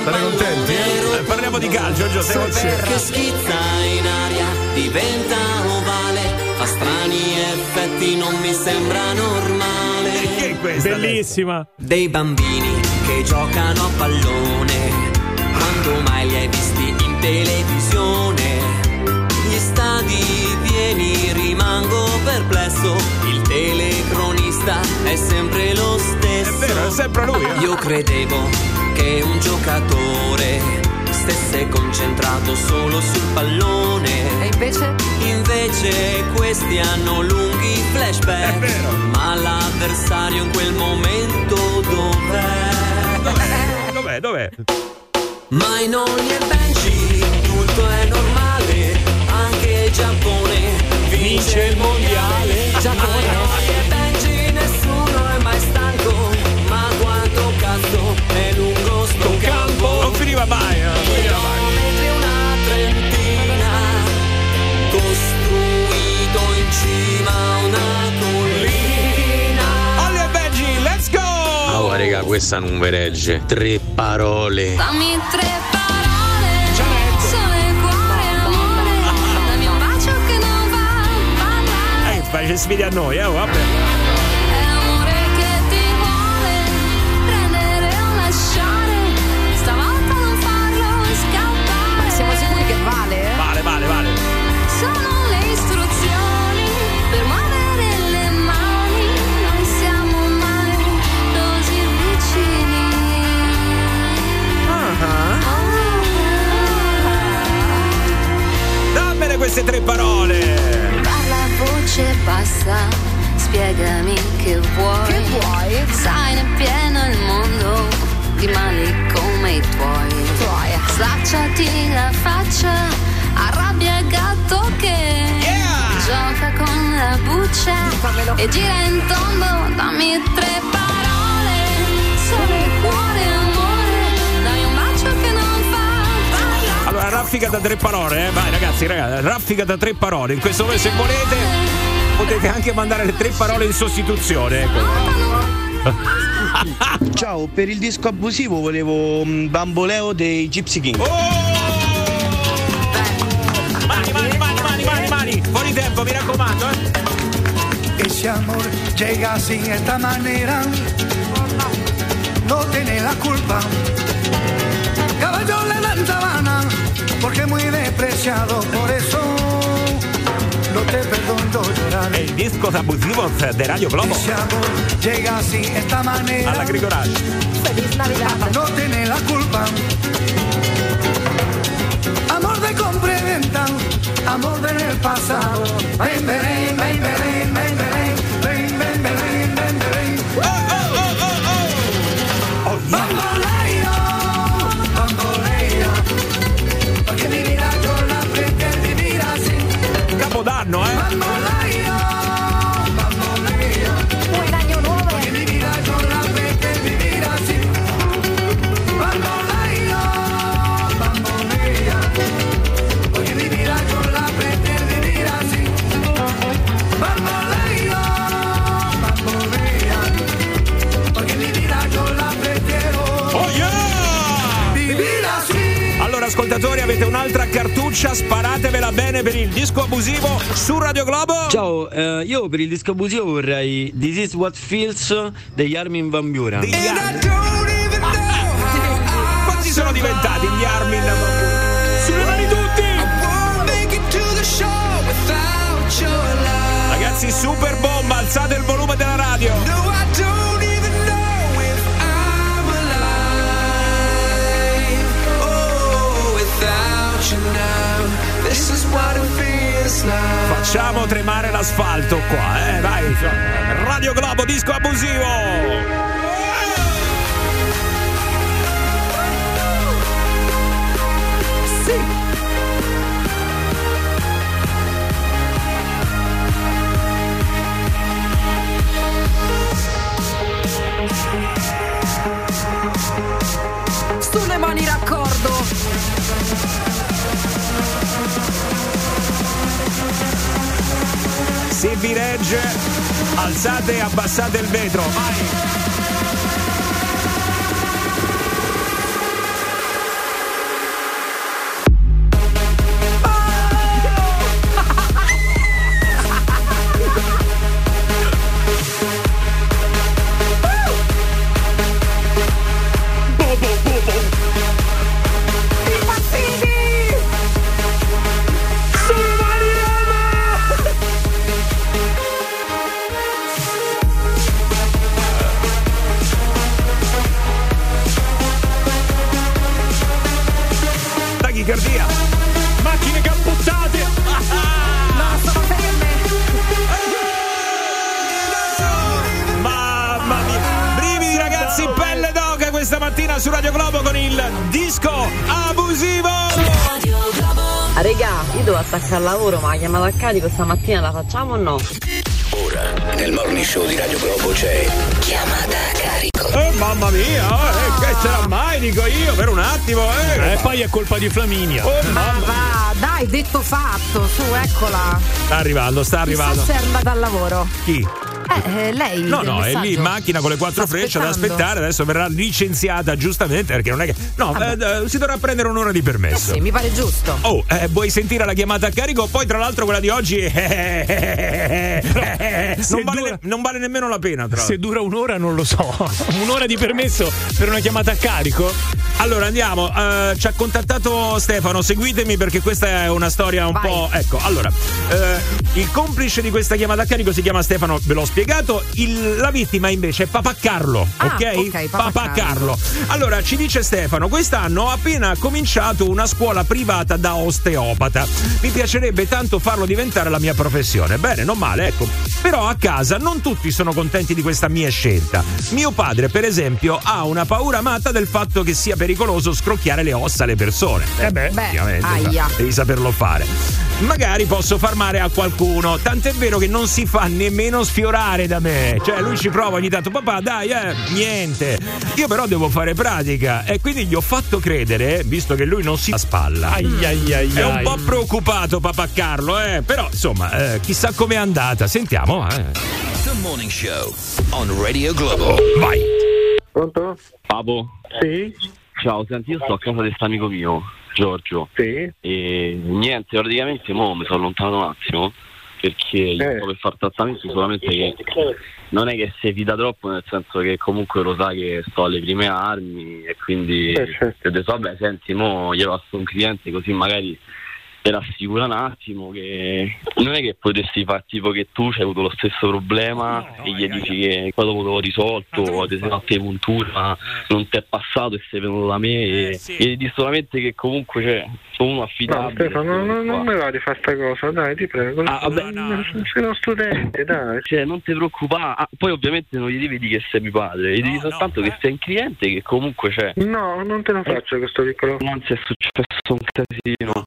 Eh, parliamo di calcio, Gio, siamo che schizza in aria diventa ovale fa strani effetti non mi sembra normale Perché questa? Bellissima. dei bambini che giocano a pallone quando mai li hai visti in televisione gli stadi pieni rimango perplesso il telecronista è sempre lo stesso È vero, è sempre lui. eh. io credevo che un giocatore stesse concentrato solo sul pallone. E invece? Invece questi hanno lunghi flashback. Ma l'avversario in quel momento dov'è? Dov'è? Dov'è? Ma in ogni Benji tutto è normale. Anche il Giappone vince il mondiale. Giappone. finiva mai. Non finiva mai. una trentina, costruito in cima a una collina. Olio e veggie, let's go! Oh, raga, questa non veregge. Tre parole. Fammi tre parole. Eh, Fai sfide a noi, eh, vabbè. Queste tre parole. Parla a voce bassa, spiegami che vuoi. Che vuoi? Sai, ne è pieno il mondo di mali come i tuoi. Slacciati la faccia, arrabbia il gatto che gioca con la buccia e gira in tondo. Dammi tre parole, sole, cuore, raffica da tre parole, eh. Vai, ragazzi, ragazzi, raffica da tre parole. In questo momento, se volete, potete anche mandare le tre parole in sostituzione. Ecco. Ciao, per il disco abusivo volevo un bamboleo dei Gypsy King. Mani, mani, mani, mani, mani, mani. Fuori tempo, mi raccomando, eh. Ese amor llega así, esta manera. No tiene la culpa. Caballo le dan sabana, porque muy despreciado. Por eso no te perdono llorar. Il disco abusivo di Radio Globo. Ese amor llega así, esta manera. Alla Grigorage. Feliz Navidad. No tiene la culpa. Amor de compra y venta, amor del pasado. Ven, su Radio Globo. Ciao, eh, io per il disco abusivo vorrei This is what feels degli Armin Van Buren. Degli Armin. Quanti sono diventati gli Armin? Sulle mani tutti! Ragazzi, super bomba, alzate il volume della radio. Facciamo tremare l'asfalto qua, eh, vai. Radio Globo, disco abusivo. Sulle vi regge, alzate e abbassate il vetro. Vai. Questa mattina su Radio Globo con il disco abusivo. Ah, regà, io devo attaccare al lavoro, ma la chiamata a carico stamattina la facciamo o no? Ora, nel morning show di Radio Globo c'è chiamata a carico. Oh mamma mia, oh, eh, che sarà mai, dico io, per un attimo, eh. E poi è colpa di Flaminia. Oh, Ma mamma. va, dai, detto fatto, su, eccola. Sta arrivando, sta Chissà arrivando. se è andata al lavoro. Chi? Eh, lei. No, no, è lì in macchina con le quattro Sta frecce ad aspettare. Adesso verrà licenziata giustamente perché non è che. No, eh, si dovrà prendere un'ora di permesso. Sì, mi pare giusto. Oh, eh, vuoi sentire la chiamata a carico? Poi, tra l'altro, quella di oggi non, vale, ne- non vale nemmeno la pena. Tra Se dura un'ora non lo so. Un'ora di permesso per una chiamata a carico? Allora andiamo, eh, ci ha contattato Stefano, seguitemi perché questa è una storia un po'... Ecco, allora, eh, il complice di questa chiamata a carico si chiama Stefano, ve l'ho spiegato, il- la vittima invece è Papà Carlo, Ah, ok? ok, Papà Papà Carlo. Carlo. Allora, ci dice Stefano, quest'anno ho appena cominciato una scuola privata da osteopata. Mi piacerebbe tanto farlo diventare la mia professione. Bene, non male, ecco. Però a casa non tutti sono contenti di questa mia scelta. Mio padre, per esempio, ha una paura matta del fatto che sia pericoloso scrocchiare le ossa alle persone. Eh beh. Beh, Ovviamente, aia. devi saperlo fare. Magari posso far male a qualcuno, tant'è vero che non si fa nemmeno sfiorare da me. Cioè, lui ci prova ogni tanto, papà, dai, eh, niente. Io però devo fare pratica e quindi gli ho fatto credere, visto che lui non si spalla. Ai, ai, ai, È un po' preoccupato, papà Carlo, eh. Però, insomma, eh, chissà com'è andata. Sentiamo, eh. The Morning Show on Radio Globo. Vai. Pronto? Papo? Sì? Ciao, senti, io sto a casa di questo amico mio, Giorgio. Sì. E niente, praticamente mo mi sono allontanato un attimo perché gli Eh. per fare trattamento solamente che non è che si evita troppo, nel senso che comunque lo sa che sto alle prime armi e quindi Eh, certo. gli ho detto vabbè senti, mo glielo passo un cliente così magari te rassicura un attimo che non è che potresti fare tipo che tu hai avuto lo stesso problema e gli dici che poi dopo l'ho risolto o ti sei fatto le punture ma non ti è passato e sei venuto da me e, e gli dici solamente che comunque cioè, sono uno No, affidabile Stefano, non, non mi va di fare sta cosa, dai, ti prego. Ah, vabbè, Sei uno studente, dai. Cioè, non ti preoccupare. Ah, poi ovviamente non gli devi dire che sei mio padre, gli devi soltanto che sei un cliente che comunque c'è. No, non te lo faccio questo piccolo. Anzi, è successo un casino.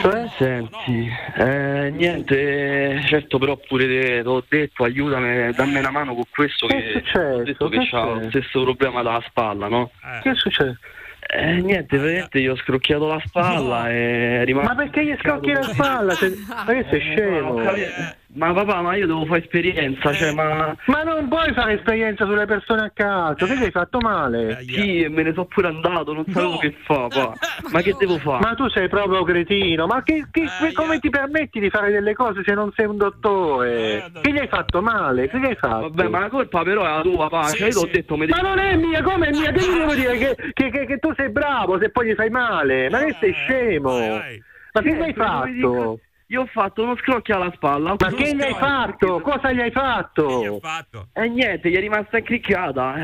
Cioè, senti, eh, niente, eh, certo però pure te l'ho detto, aiutami, dammi una mano con questo Che che successo? ho detto che Che c'ha lo stesso problema dalla spalla, no? Che è successo? Eh, niente, veramente gli ho scrocchiato la spalla e è rimasto... Ma perché gli scocchi la spalla? Se- Ma che sei scemo? Ma papà, ma io devo fare esperienza, cioè, ma... Ma non puoi fare esperienza sulle persone a caso, che hai fatto male? Sì, e me ne sono pure andato, non sapevo che fa, pa. Ma che devo fare? Ma tu sei proprio cretino, ma che, che- come ti permetti di fare delle cose se non sei un dottore? Che gli hai fatto male? Che gli hai fatto? Vabbè, ma la colpa però è la tua, papà. cioè, io ti ho detto, mi Ma non è mia, come è mia? Che gli devo dire che, che- che- che tu sei bravo se poi gli fai male? Ma che sei scemo? Ma che gli hai fatto? Io ho fatto uno scrocchio alla spalla. Ma che gli hai fatto? Cosa gli hai fatto? E niente, gli è rimasta incriccata.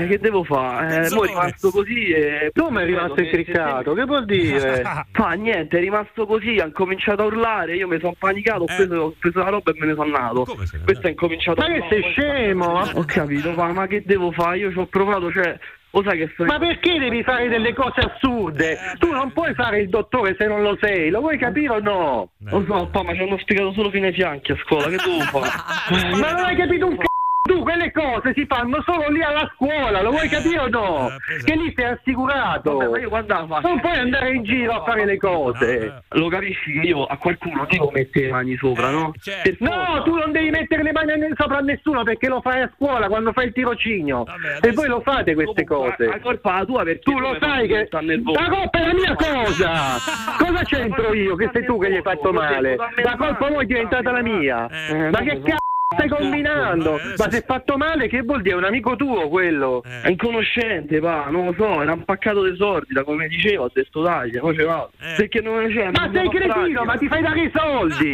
Eh, che devo fare? Eh, mo è rimasto così e... Come è rimasto incriccato? Che vuol dire? Fa niente, è rimasto così, ha incominciato a urlare, io mi sono panicato, ho preso, ho preso la roba e me ne sono andato. Questo è incominciato Ma che sei scemo? Ho capito, ma, ma che devo fare? Io ci ho provato, cioè... Lo sai che sono... Ma perché devi fare delle cose assurde? Tu non puoi fare il dottore se non lo sei, lo vuoi capire o no? Lo so, ma ci hanno spiegato solo fino ai fianchi a scuola, che devo fare? Ma non hai capito un c***o? Tu quelle cose si fanno solo lì alla scuola, lo vuoi capire o no? Che lì sei assicurato. Vabbè, ma io? Non puoi andare in giro a fare le cose. Lo capisci che io a qualcuno devo mettere le mani sopra, no? Per No, tu non devi mettere le mani sopra a nessuno perché lo fai a scuola quando fai il tirocinio. E voi lo fate queste cose. La colpa la tua perché Tu lo sai che la colpa è la mia cosa. Cosa c'entro io che sei tu che gli hai fatto male? La colpa poi è diventata la mia. Ma che cazzo stai combinando? Ma se è fatto male che vuol dire? È un amico tuo quello. È inconoscente, pa, non lo so, era un paccato di soldi, da come dicevo, ho detto dai, poi ce vado. Perché non c'è. Ma sei cretino, ma ti fai dare i soldi!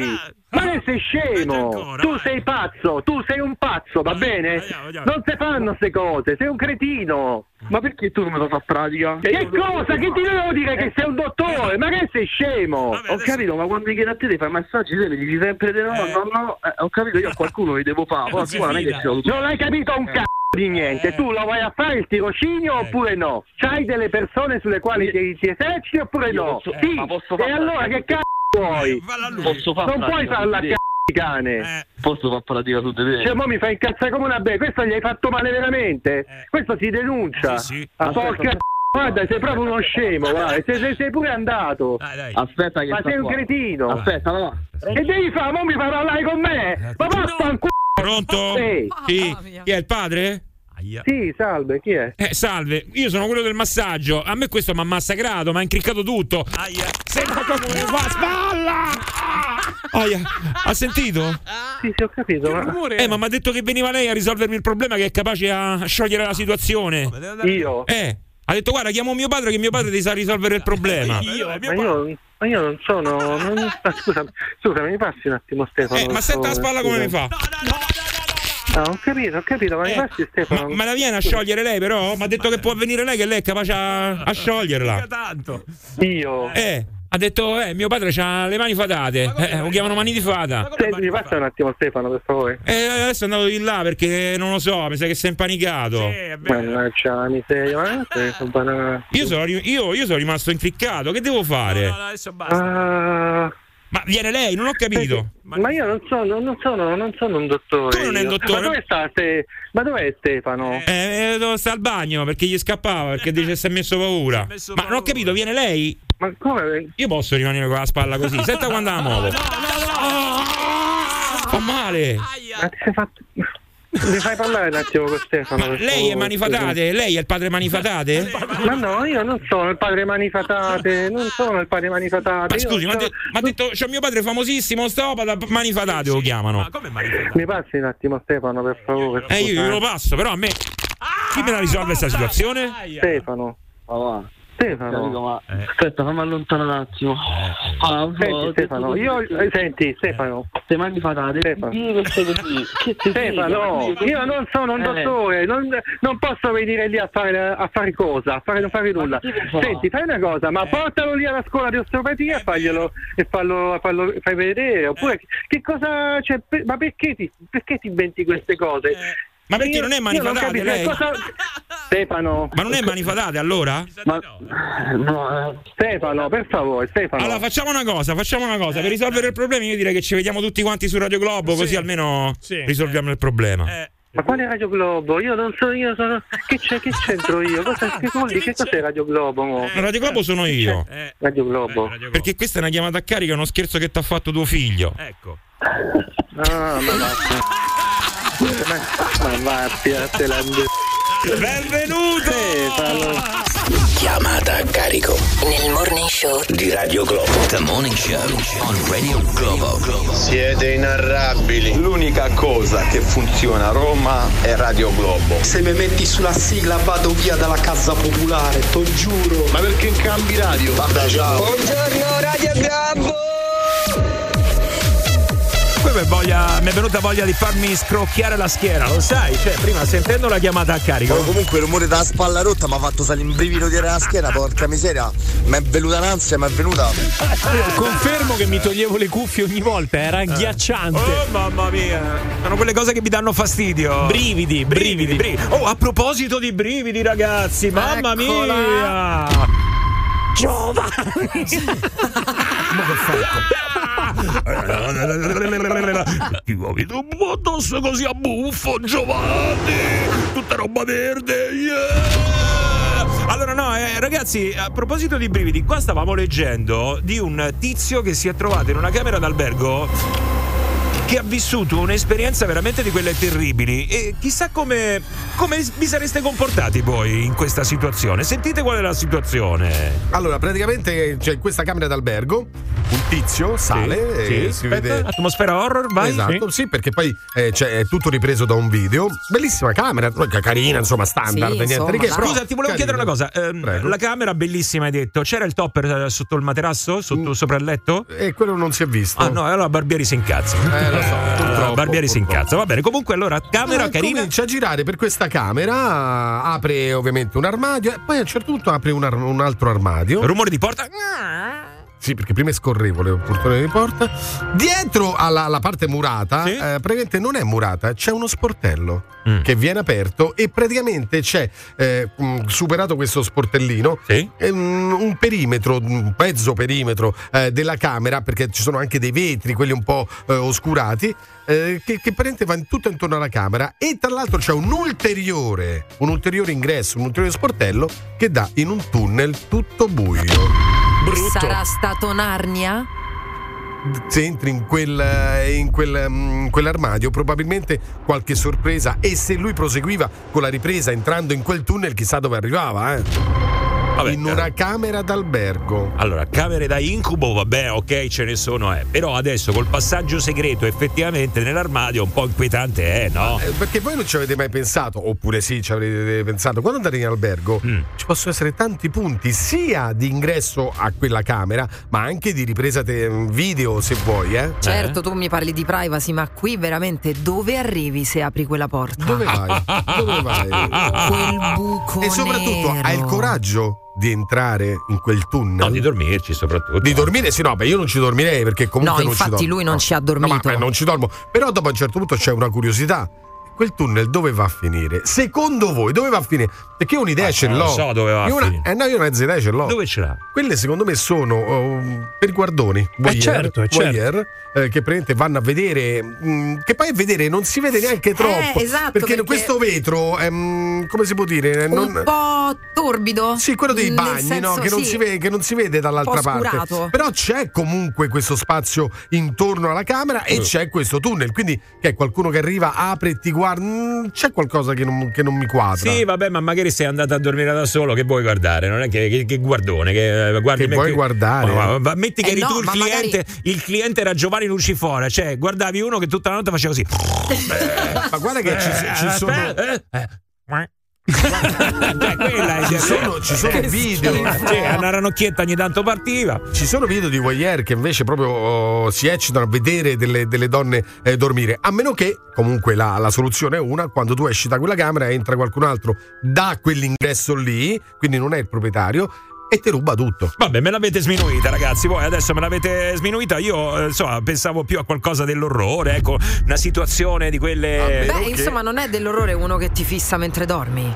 Ma che sei scemo! Tu sei pazzo, tu sei un pazzo, va bene? Non si fanno queste cose, sei un cretino! Ma perché tu non me lo fa pratica? Che cosa? Che ti devo dire che sei un dottore? Ma che sei scemo? Ho capito, ma quando mi chiedi a te di fare massaggi, te mi dici sempre di no, no, no, eh, ho capito, io a qualcuno li devo fare, scuola non è che ce l'ho Non hai capito un c***o di niente, tu lo vai a fare il tirocinio oppure no? C'hai delle persone sulle quali ti, ti eserciti oppure no? posso- Sì, ma posso e allora che cazzo vuoi? Posso fare Non puoi farla a di c***o cane. Posso fare pratica su di te? Cioè, mo mi fai incazzare come una bea, questo gli hai fatto male veramente? Questo si denuncia. A porca Aspetta, Guarda, sei proprio uno scemo, guarda, sei, sei- sei pure andato. Aspetta che Ma sta sei un qua. cretino. Aspetta, no. Che devi fare? Mo mi fai parlare con me? Ma vaffanculo, Pronto? Sì. Sì. Chi è il padre? Sì, salve, chi è? Eh, salve, io sono quello del massaggio. A me questo mi ha massacrato, mi ha incriccato tutto. Sembra come mi fa spalla! Aia, ha sentito? Sì, sì, ho capito. Ma... Eh, ma mi ha detto che veniva lei a risolvermi il problema, che è capace a sciogliere la situazione. Io? Eh, ha detto guarda, chiamo mio padre che mio padre ti sa risolvere il problema. ma, io, ma io non sono. Non... Ah, scusa, scusa, mi passi un attimo Stefano. Eh, ma senta la spalla come mi fa. No, ho capito, ho capito, ma Eh, passi Stefano. Ma, ma la viene a sciogliere lei però? Mi ha detto che può venire lei, che lei è capace a, a scioglierla. Io? Eh, ha detto, eh, mio padre ha le mani fatate. Eh, lo chiamano mani di fata. Senti, mi passa un attimo Stefano, per favore. Eh, adesso è andato di là perché non lo so, mi sa che si è impanicato. Mannaggia la miseria, ma che sono banana. Io sono, io, io sono rimasto incriccato, che devo fare? Ah, Ma viene lei, non ho capito. ma io non sono, non sono, non sono un dottore. Tu non è un dottore? Ma dove sta Ste- Ma dov'è Stefano? Eh, eh, sta al bagno perché gli scappava, perché dice si è messo paura. Ma non ho capito, viene lei? Ma come? Io posso rimanere con la spalla così, senta quando la muovo. Fa male. Ma ti sei fatto. Mi fai parlare un attimo con Stefano? Lei è manifatate? Lei è il padre manifatate? scusa. Ma no, io non sono il padre manifatate, non sono il padre manifatate. Ma scusi, ha sono- de- m'ha detto c'è mio padre famosissimo, Stopata, manifatate lo chiamano. Mi passi un attimo Stefano, per favore. Eh, io glielo passo, però a me. Chi me la risolve questa situazione? Stefano. Stefano. ma aspetta, fammi allontanare un attimo. Ah, Senti Stefano, io eh, senti Stefano. Sei mani fatate. Stefano. Stefano, io non sono un Eh. dottore, non, non posso venire lì a fare, a fare cosa, a fare, non fare nulla. Senti, fai una cosa, ma portalo lì alla scuola di osteopatia e faglielo, e fallo, fallo, fai vedere. Oppure che cosa c'è? per- ma perché ti, perché ti inventi queste cose? Ma perché Io- non è lei? cosa- Stefano. Ma non è manifatate allora? Ma, no, eh, Stefano, per favore, Stefano. Allora facciamo una cosa, facciamo una cosa. Per risolvere il problema io direi che ci vediamo tutti quanti su Radio Globo, così almeno risolviamo il problema. Ma quale Radio Globo? Io non so, io sono. Che, c'è, che c'entro io? Cosa, che, vuol dire? che cos'è Radio Globo? mo? Radio Globo sono io. Radio Globo. Perché questa è una chiamata a carica, è uno scherzo che ti ha fatto tuo figlio. Ecco. Ah, ma va. Ma, ma va, te la Benvenuto! Stefano. Chiamata a carico Nel morning show di Radio Globo. The Morning Show on Radio Globo. Siete inarrabili. L'unica cosa che funziona a Roma è Radio Globo. Se mi metti sulla sigla vado via dalla casa popolare, te lo giuro. Ma perché cambi radio? Vabbè, ciao. Buongiorno Radio Globo! Poi mi è voglia- mi è venuta voglia di farmi scrocchiare la schiena, lo sai? Cioè, prima sentendo la chiamata a carico. Poi comunque il rumore della spalla rotta mi ha fatto salire un brivido dietro la schiena, porca miseria. Mi è venuta un'ansia, mi è venuta. Confermo che mi toglievo le cuffie ogni volta, era agghiacciante. Oh mamma mia, sono quelle cose che mi danno fastidio. Brividi, brividi. Oh, a proposito di brividi, ragazzi, mamma Eccola. mia! Giovani! Ti vuoi un po' addosso così a buffo, Giovanni? Tutta roba verde, yeah! Allora no, eh, ragazzi, a proposito di brividi, qua stavamo leggendo di un tizio che si è trovato in una camera d'albergo che ha vissuto un'esperienza veramente di quelle terribili e chissà come, come vi sareste comportati voi in questa situazione. Sentite qual è la situazione. Allora, praticamente c'è in questa camera d'albergo un tizio sale Sì, e sì, si aspetta, vede. atmosfera horror, vai. Esatto, sì, perché poi eh, c'è, è tutto ripreso da un video. Bellissima camera, carina, insomma, standard, Sì, niente insomma, di che. però Scusa, ti volevo carina. chiedere una cosa. Prego. la camera bellissima, hai detto. C'era il topper eh, sotto il materasso? Sotto, sopra il letto? E quello non si è visto. Ah no, allora Barbieri si incazza. Eh, so, purtroppo, Barbieri si incazza. Va bene, comunque allora, camera Eh, carina. Comincia a girare per questa camera, apre ovviamente un armadio e poi a un certo punto apre un, ar- un altro armadio. Rumore di porta. Sì, perché prima è scorrevole il portone di porta. Dietro alla, alla parte murata, eh, praticamente non è murata, c'è uno sportello Mm. che viene aperto e praticamente c'è, eh, mh, superato questo sportellino, ehm, un perimetro, un mezzo perimetro eh, della camera, perché ci sono anche dei vetri, quelli un po' eh, oscurati, eh, che, che praticamente va in- tutto intorno alla camera e tra l'altro c'è un ulteriore, un ulteriore ingresso, un ulteriore sportello che dà in un tunnel tutto buio. Sarà stato Narnia? se entri in, quel, in, quel, in quell'armadio probabilmente qualche sorpresa e se lui proseguiva con la ripresa entrando in quel tunnel chissà dove arrivava eh. Vabbè, in una camera d'albergo. Allora, camere da incubo, vabbè, ok, ce ne sono, eh. Però adesso col passaggio segreto, effettivamente nell'armadio un po' inquietante, eh, no? Eh, perché voi non ci avete mai pensato, oppure sì, ci avrete pensato, quando andate in albergo Mm. ci possono essere tanti punti, sia di ingresso a quella camera, ma anche di ripresa te- video, se vuoi, eh. Certo, tu mi parli di privacy, ma qui veramente dove arrivi se apri quella porta? Dove vai? Dove vai? Quel buco E soprattutto nero. hai il coraggio di entrare in quel tunnel? No, di dormirci soprattutto. Di dormire, sì, no, beh, io non ci dormirei perché comunque No, non ci infatti dormo. lui non No. ci ha dormito. No, ma, eh, non ci dormo. Però dopo a un certo punto c'è una curiosità. Quel tunnel dove va a finire? Secondo voi dove va a finire? Perché io un'idea ce non l'ho. lo so dove va a Io una- finire. Eh no, io una mezza idea ce l'ho. Dove ce l'ha? Quelle secondo me sono oh, per i guardoni. voyeur, certo, eh, certo. Eh, che praticamente vanno a vedere. mm, che poi a vedere non si vede neanche troppo. esatto, perché, perché- questo vetro, è, mm, come si può dire? Non, Un po' torbido? sì, quello dei bagni, senso, no? che, non sì. si vede, che non si vede dall'altra Un po' parte. Però c'è comunque questo spazio intorno alla camera e Eh. c'è questo tunnel. Quindi che è qualcuno che arriva, apre e ti guarda. mm, c'è qualcosa che non, che non mi quadra. Sì, vabbè, ma magari sei andato a dormire da solo, che vuoi guardare? Non è che, che- che guardone, che eh, guardi Che me- vuoi guardare? Ma- ma- ma metti che Eh eri no, tu il cliente, il cliente era Giovanni Lucifora, cioè guardavi uno che tutta la notte faceva così. Ma guarda che ci, ci sono. Eh, eh, eh. Cioè, quella Ci sono, ci sono video. Cioè, una ranocchietta ogni tanto partiva. Ci sono video di voyeur che invece proprio oh, si eccitano a vedere delle, delle donne eh, dormire. A meno che, comunque, la, la soluzione è una: quando tu esci da quella camera, entra qualcun altro da quell'ingresso lì, quindi non è il proprietario, e ti ruba tutto. Vabbè, me l'avete sminuita, ragazzi. Voi adesso me l'avete sminuita. Io, eh, insomma, pensavo più a qualcosa dell'orrore, ecco, una situazione di quelle. Beh, insomma, non è dell'orrore uno che ti fissa mentre dormi.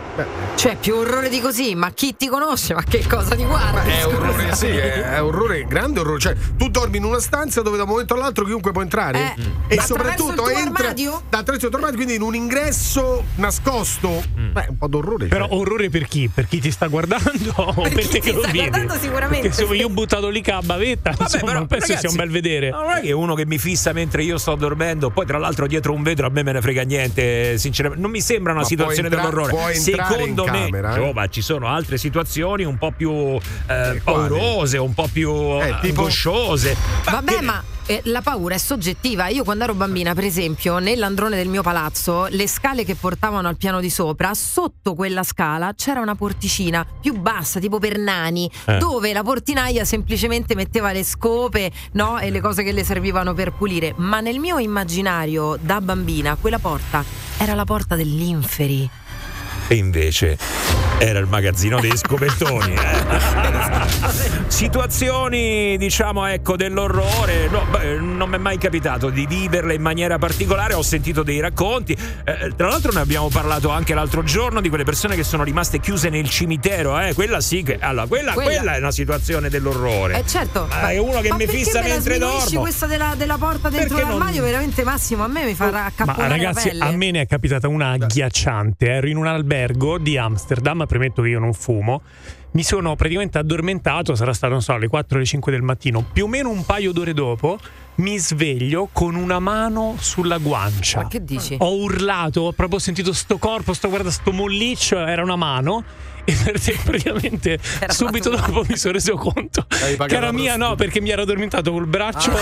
Cioè, più orrore di così, ma chi ti conosce? Ma che cosa ti guarda? È Scusa. orrore, sì, è, è orrore, grande orrore. Cioè, tu dormi in una stanza dove da un momento all'altro chiunque può entrare. Eh, e ma soprattutto entra armadio? da attraverso il tuo armadio, quindi in un ingresso nascosto. Beh, un po' d'orrore. Però cioè. orrore per chi? Per chi ti sta guardando o per, chi te ti che lo sta vedi? guardando sicuramente. Perché se io ho buttato lì a bavetta, insomma, però, non penso sia ragazzi, un bel vedere. No, non è che uno che mi fissa mentre io sto dormendo, poi tra l'altro dietro un vetro a me me ne frega niente, sinceramente. Non mi sembra una Ma situazione entra- dell'orrore. Secondo me, camera, eh? ma ci sono altre situazioni un po' più eh, quali? paurose, un po' più eh, tipo? angosciose. Vabbè, ma eh, la paura è soggettiva. Io quando ero bambina, per esempio, nell'androne del mio palazzo, le scale che portavano al piano di sopra, sotto quella scala c'era una porticina più bassa, tipo per nani, Eh. dove la portinaia semplicemente metteva le scope, no? E le cose che le servivano per pulire. Ma nel mio immaginario da bambina, quella porta era la porta dell'inferi. E invece era il magazzino dei scopettoni. eh. Situazioni, diciamo, ecco, dell'orrore. No, beh, non mi è mai capitato di viverle in maniera particolare. Ho sentito dei racconti. Eh, tra l'altro, ne abbiamo parlato anche l'altro giorno di quelle persone che sono rimaste chiuse nel cimitero. Eh. Quella sì che. Allora, quella, Quella- quella è una situazione dell'orrore. Eh certo, Ma è uno che ma mi fissa me mentre dormo. questa della, della porta dentro Perché non- l'armadio, veramente Massimo, a me mi fa Ma accapponare ragazzi, la pelle. a me ne è capitata una agghiacciante. Ero in un albergo di Amsterdam, premetto che io non fumo. Mi sono praticamente addormentato, sarà stato, non so, alle 4 o alle 5 del mattino. Più o meno un paio d'ore dopo mi sveglio con una mano sulla guancia. Ma che dici? Ho urlato, ho proprio sentito sto corpo, sto guarda sto molliccio, era una mano. E per te praticamente Era subito dopo mi sono reso conto che era mia, no, perché mi ero addormentato col braccio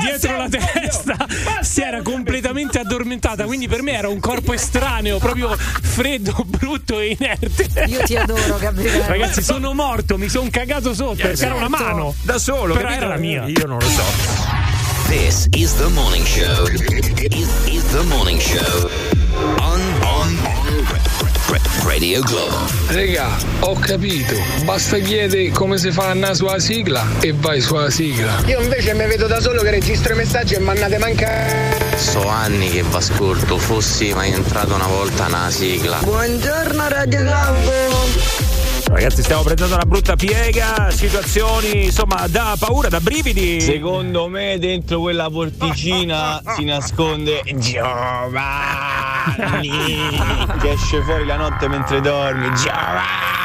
dietro la testa. Si era completamente addormentata, quindi per me era un corpo estraneo, proprio freddo, brutto e inerte. Io ti adoro, Gabriele. Ragazzi, sono morto, mi sono cagato sotto, perché era una mano. Da solo, Però capito? era la mia. Io non lo so. This is the morning show. Is, is the morning show on Radio Globo. Regà, ho capito. Basta chiedere come si fa a andare sulla sigla e vai sulla sigla. Io invece mi vedo da solo che registro i messaggi e mannate manca. So anni che v'ascolto, fossi mai entrato una volta nella sigla. Buongiorno Radio Globo. Ragazzi, stiamo prendendo una brutta piega, situazioni insomma da paura, da brividi. Secondo me dentro quella porticina si nasconde Giovanni che esce fuori la notte mentre dormi. Giovanni!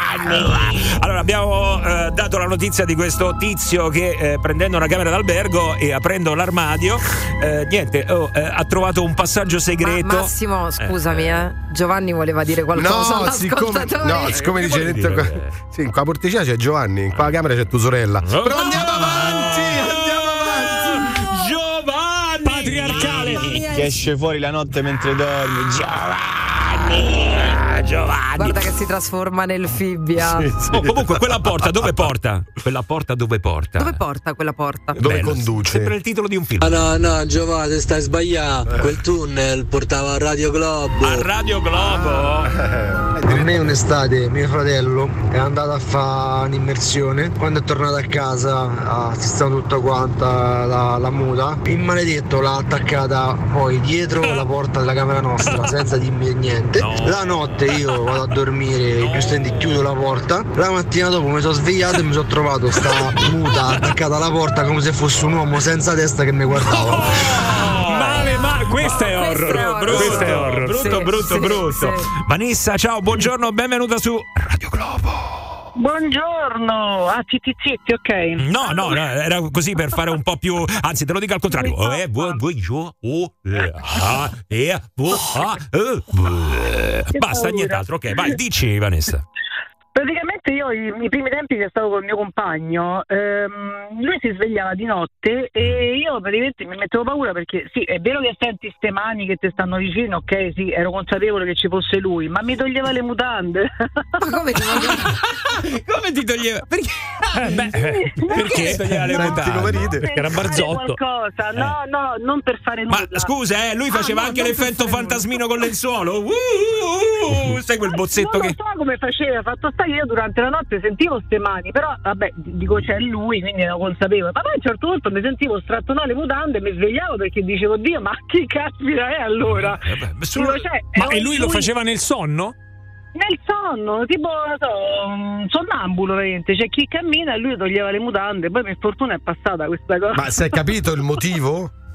Allora, abbiamo eh, dato la notizia di questo tizio che eh, prendendo una camera d'albergo e aprendo l'armadio, eh, niente, oh, eh, ha trovato un passaggio segreto. Ma Massimo, scusami, eh. Giovanni voleva dire qualcosa No, siccome, no, siccome dice dentro qua, sì, in qua porticina c'è Giovanni, in qua camera c'è tua sorella. Però andiamo avanti, andiamo avanti. Giovanni! Patriarcale! Che esce fuori la notte mentre dormi. Giovanni! Giovanni! Guarda che si trasforma nel fibbia. Oh, comunque, quella porta dove porta? Quella porta dove porta? Dove porta quella porta? Dove Bello, conduce? Sembra il titolo di un film. Ah no, no, Giovanni, stai sbagliando. Quel tunnel portava a Radio Globo. A Radio Globo? A me un'estate mio fratello è andato a fare un'immersione. Quando è tornato a casa ha sistemato tutta quanta la, la muta. Il maledetto l'ha attaccata poi dietro la porta della camera nostra senza dirmi niente. La notte io vado a dormire, giustamente chiudo la porta. La mattina dopo mi sono svegliato e mi sono trovato sta muta attaccata alla porta come se fosse un uomo senza testa che mi guardava. Male, ma questo è horror. Brutto, Questo è horror. brutto, Sì, brutto, sì, brutto. sì. Vanessa, ciao, buongiorno, benvenuta su Radio Globo. Buongiorno, ah zitti, ok. No, no, no, era così per fare un po' più. Anzi, te lo dico al contrario. Eh, eh. Basta, nient'altro. Ok, vai, dici, Vanessa. Praticamente io i, i primi tempi che stavo con il mio compagno, ehm, lui si svegliava di notte e io praticamente mi mettevo paura perché sì, è vero che senti ste mani che ti stanno vicino, ok, sì, ero consapevole che ci fosse lui, ma mi toglieva le mutande. Ma come ti Come ti toglieva? Perché? Eh, beh, eh, perché? toglieva le mutande? Perché era Per fare barzotto. qualcosa, no, no, non per fare Ma nulla. scusa, eh, lui faceva Ah, no, anche non l'effetto fantasmino con lenzuolo. Uh, uh, uh, sai quel bozzetto non che. lo so come faceva, fatto sta che io durante la notte sentivo ste mani, però vabbè, dico c'è lui, quindi ero consapevole. Ma poi a un certo punto mi sentivo strattonare le mutande e mi svegliavo perché dicevo, Dio, ma chi caspita è allora? solo- Dico, cioè, Ma e un- lui lo faceva nel sonno? Nel sonno, tipo, non so, un sonnambulo veramente, c'è chi cammina e lui toglieva le mutande, poi per fortuna è passata questa cosa. Ma si è capito il motivo?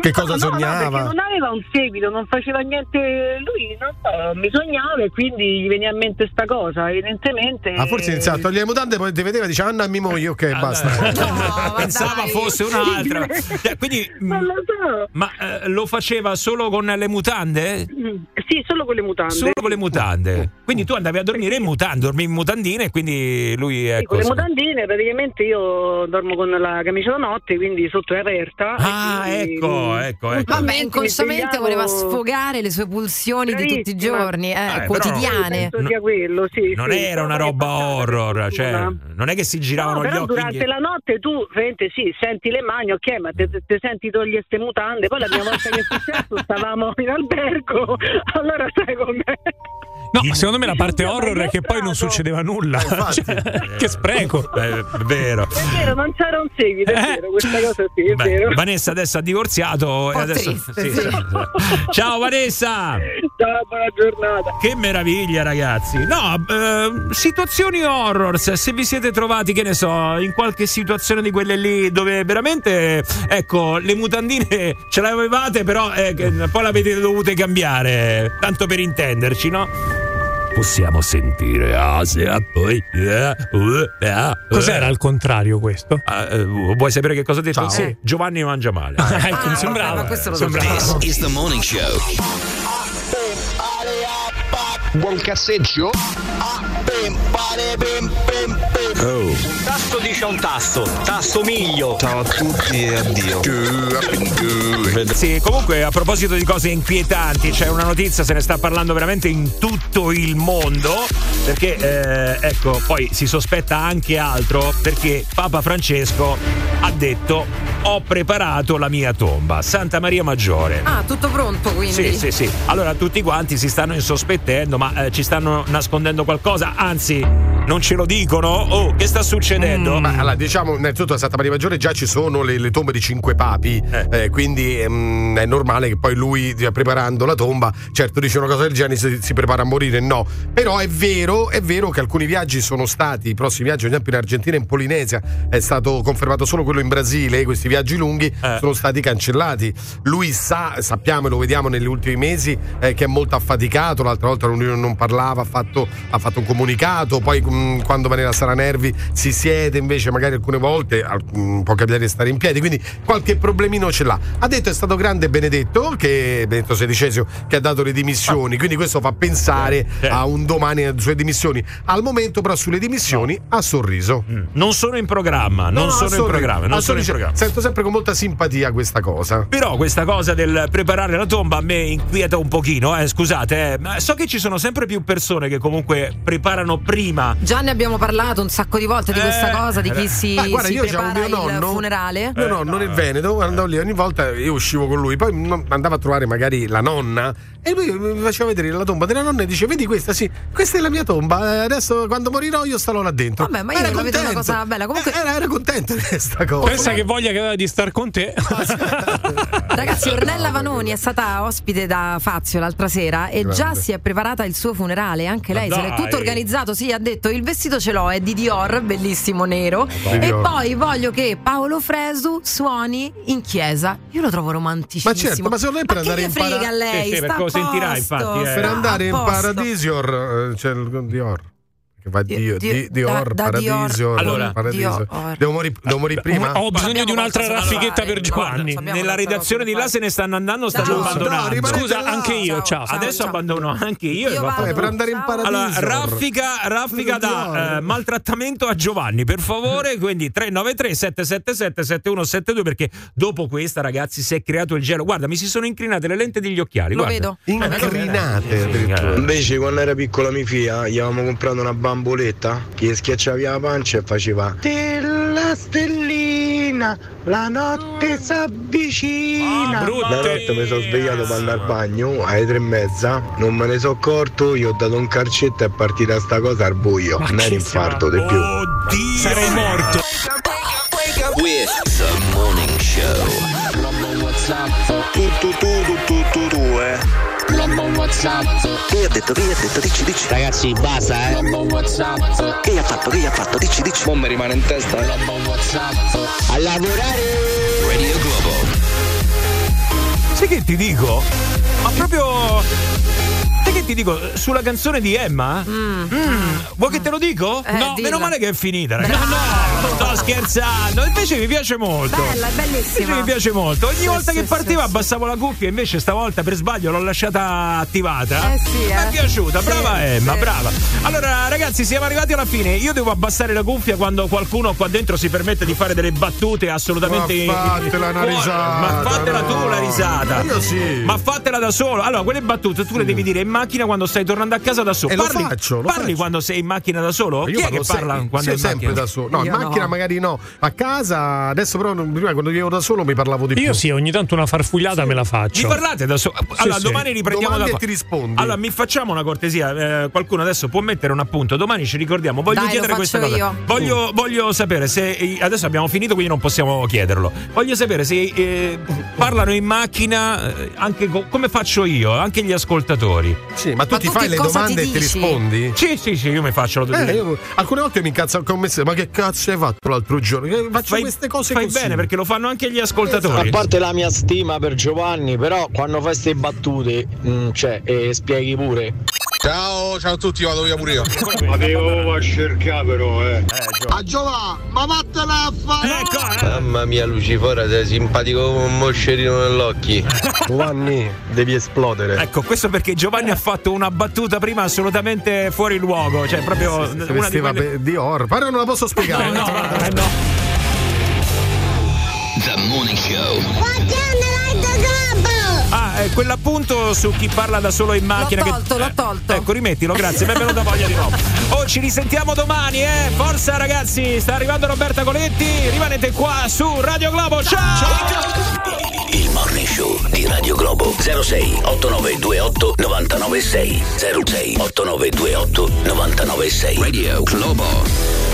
Che No, cosa no, no, sognava? perché non aveva un seguito, non faceva niente lui, non so, mi sognava e quindi gli veniva a mente sta cosa, evidentemente. Ah, forse iniziava a togliere le mutande, poi ti vedeva e dice Anna mia moglie, ok, basta. Pensava fosse un'altra. Cioè, quindi, Non lo so. ma eh, lo faceva solo con le mutande? Mm, Sì, solo con le mutande. Solo con le mutande. Quindi tu andavi a dormire in mutande, dormivi in mutandine e quindi lui Sì, ecco. con le sì. mutandine praticamente io dormo con la camicia da notte, quindi sotto è aperta. Ah, quindi- ecco, ecco, ecco. Vabbè, inconsciamente voleva sfogare le sue pulsioni di tutti i giorni, eh, Eh, però- quotidiane. Penso sia quello, sì, Non sì. era una roba horror, cioè non è che si giravano No, gli però occhi. durante la notte tu veramente sì, senti le mani, ok, ma te, te- te senti togliere queste mutande. Poi la prima volta che è successo stavamo in albergo, allora sai com'è. No, secondo me la parte horror è che poi non succedeva nulla. Cioè, che spreco. Eh, è vero. È vero, non c'era un seguito, è vero, questa cosa sì, è Beh, vero. Vanessa adesso ha divorziato e adesso triste, sì, sì. Ciao Vanessa! Ciao, buona giornata. Che meraviglia, ragazzi! No, eh, situazioni horror. Se vi siete trovati, che ne so, in qualche situazione di quelle lì dove veramente, ecco, le mutandine ce l'avevate, però eh, poi l'avete dovute cambiare. Tanto per intenderci, no? Possiamo sentire Asia, poi. eh, uh, eh, Cos'era al contrario questo? Ah, eh, vuoi sapere che cosa ha detto? Ciao. Sì, Giovanni mangia male. ecco, mi sembrava. ma questo lo Sembrava. This is the morning show. Buon casseggio? Oh. Tasto dice un tasto, tasto miglio. Ciao a tutti e addio. Sì, comunque a proposito di cose inquietanti, c'è una notizia, se ne sta parlando veramente in tutto il mondo, perché eh, ecco, poi si sospetta anche altro, perché Papa Francesco ha detto ho preparato la mia tomba, Santa Maria Maggiore. Ah, tutto pronto quindi. Sì, sì, sì. Allora tutti quanti si stanno insospettendo, ma eh, ci stanno nascondendo qualcosa. Anzi, non ce lo dicono? Oh, che sta succedendo? Ma allora, diciamo, innanzitutto a Santa Maria Maggiore già ci sono le, le tombe di cinque papi, eh, quindi ehm, è normale che poi lui, eh, preparando la tomba, certo dice una cosa del genere, si, si prepara a morire, no. Però è vero, è vero che alcuni viaggi sono stati, i prossimi viaggi, ad esempio in Argentina e in Polinesia, è stato confermato solo quello in Brasile, questi viaggi lunghi sono stati cancellati. Lui sa, sappiamo e lo vediamo negli ultimi mesi, eh, che è molto affaticato, l'altra volta non, non parlava, ha fatto, ha fatto un comunicato, poi mh, quando va nella nervi si siede invece magari alcune volte, mh, può capitare di stare in piedi, quindi qualche problemino ce l'ha. Ha detto è stato grande Benedetto, che, Benedetto XVI, che ha dato le dimissioni, quindi questo fa pensare a un domani alle sue dimissioni. Al momento però sulle dimissioni ha sorriso. Non sono in programma, non No, sono ha in programma, non sono in programma. Sento sempre con molta simpatia questa cosa. Però questa cosa del preparare la tomba a me inquieta un pochino, eh, scusate, eh, ma so che ci sono sempre più persone che comunque preparano prima. Già ne abbiamo parlato un sacco di volte di questa Eh, cosa, di chi si, Ma guarda, si prepara mio il nonno. funerale. Mio nonno nel Veneto, andavo lì ogni volta, io uscivo con lui, poi andavo a trovare magari la nonna e lui mi faceva vedere la tomba della nonna e dice: Vedi questa, sì, questa è la mia tomba. eh, Adesso quando morirò io starò là dentro. Vabbè, ma io Era la vedo una contento. cosa bella. Comunque, Eh, Era, era contento di questa cosa. Pensa che voglia che aveva di star con te. Ragazzi, Ornella Vanoni è stata ospite da Fazio l'altra sera e già Grande. si è preparata il suo funerale. Anche lei se l'è dai. tutto organizzato. Sì, ha detto il vestito ce l'ho, è di Dior, bellissimo nero. Di E Dior. poi voglio che Paolo Fresu suoni in chiesa. Io lo trovo romanticissimo. Ma certo, ma secondo me per Ma andare che in frega para- lei? Sì, sì, lo sentirà, infatti, eh. Per andare in posto. Paradisior, eh, c'è il Dior. Che va Dio, Dio- di, Dior, da- da Dior. Allora, Paradisior. Dior. Devo morire devo morire prima? Ho bisogno di un'altra raffichetta fare. per Giovanni. Guarda, Nella redazione di là se ne stanno andando, stanno Ciao. abbandonando. Scusa, là. anche io, ciao. Adesso abbandono anche io. Io e va vado. Eh, per andare in Paradisior. Allora, raffica, raffica da eh, maltrattamento a Giovanni, per favore. Quindi 393 777 7172 perché dopo questa, ragazzi, si è creato il gelo. Guarda, mi si sono incrinate le lenti degli occhiali. Lo guarda. vedo. Incrinate addirittura. Invece quando era piccola mia figlia gli avevamo comprato una bamboletta che schiacciavi la pancia e faceva Stella stellina, la notte s'avvicina. Ah. La notte mi sono svegliato per andare al bagno alle tre e mezza, non me ne sono accorto, io ho dato un calcetto e è partita sta cosa al buio. Non era infarto di più. Oddio! Sarei morto. With the morning show. Tu tu tu ha detto? Che ha detto? Dici, dici. Ragazzi basta eh. Che ha fatto? Che ha fatto? Dici, dici. Non mi rimane in testa. eh. A lavorare! Radio Globo. Sai che ti dico? Ma proprio. Sai che ti dico? Sulla canzone di Emma? Mm. Vuoi che te lo dico? Eh, no, dilla. meno male che è finita, ragazzi. No, sto scherzando. Invece mi piace molto. Bella, è bellissima. Invece mi piace molto. Ogni Sì, volta sì, che partiva sì, sì. abbassavo la cuffia, invece stavolta per sbaglio l'ho lasciata attivata. Eh sì, Mi è eh. piaciuta, Sì, brava Emma, sì. brava. Allora, ragazzi, siamo arrivati alla fine. Io devo abbassare la cuffia quando qualcuno qua dentro si permette di fare delle battute assolutamente. Ma fatela una risata, Ma fatela no. tu la risata. Io sì. Ma fatela da solo. Allora, quelle battute tu le devi dire in macchina quando stai tornando a casa da solo. E lo parli faccio, lo parli faccio. quando sei in macchina da solo? Io Chi è che parla se- quando in sempre macchina? da solo. No, in Io macchina magari no. A casa, adesso però non- prima quando vivevo da solo mi parlavo di più. Io sì, ogni tanto una farfugliata me la Mi faccio. parlate da solo? Allora, sì. domani riprendiamo Domandi da e ti rispondi. Allora, mi facciamo una cortesia. eh, qualcuno adesso può mettere un appunto. Domani ci ricordiamo. Voglio Dai, chiedere questa cosa. io. Voglio, voglio sapere se. Adesso abbiamo finito, quindi non possiamo chiederlo. Voglio sapere se eh, parlano in macchina eh, anche co- come faccio io, anche gli ascoltatori. Sì, ma tu Ma ti tu fai le domande ti e ti rispondi? Sì, sì, sì, io mi faccio Eh, io- alcune volte mi incazzo con me ma che cazzo hai fatto l'altro giorno? Che Faccio Fai, queste cose fai così. bene perché lo fanno anche gli A ascoltatori. parte la mia stima per Giovanni, però quando fai queste battute, mm, cioè, eh, spieghi pure. Ciao, ciao a tutti, vado via pure io. Ma devo cercare però, eh. A Giovanni, ma vattene a fare! Ecco, eh. Mamma mia Lucifora, sei simpatico come un moscerino nell'occhio. Giovanni, devi esplodere. Ecco, questo perché Giovanni ha fatto una battuta prima assolutamente fuori luogo, cioè proprio Si una di quelle... Dior. Però non la posso spiegare. Eh, no, eh, no. The morning show. Eh, quell'appunto su chi parla da solo in macchina. L'ho che- tolto, l'ho eh, tolto. Ecco, rimettilo, grazie, mi è venuta voglia di nuovo. Oh, ci risentiamo domani, eh! Forza ragazzi, sta arrivando Roberta Coletti, rimanete qua su Radio Globo, ciao! Il morning show di Radio Globo. 06 8928 996 06 8928 996 Radio Globo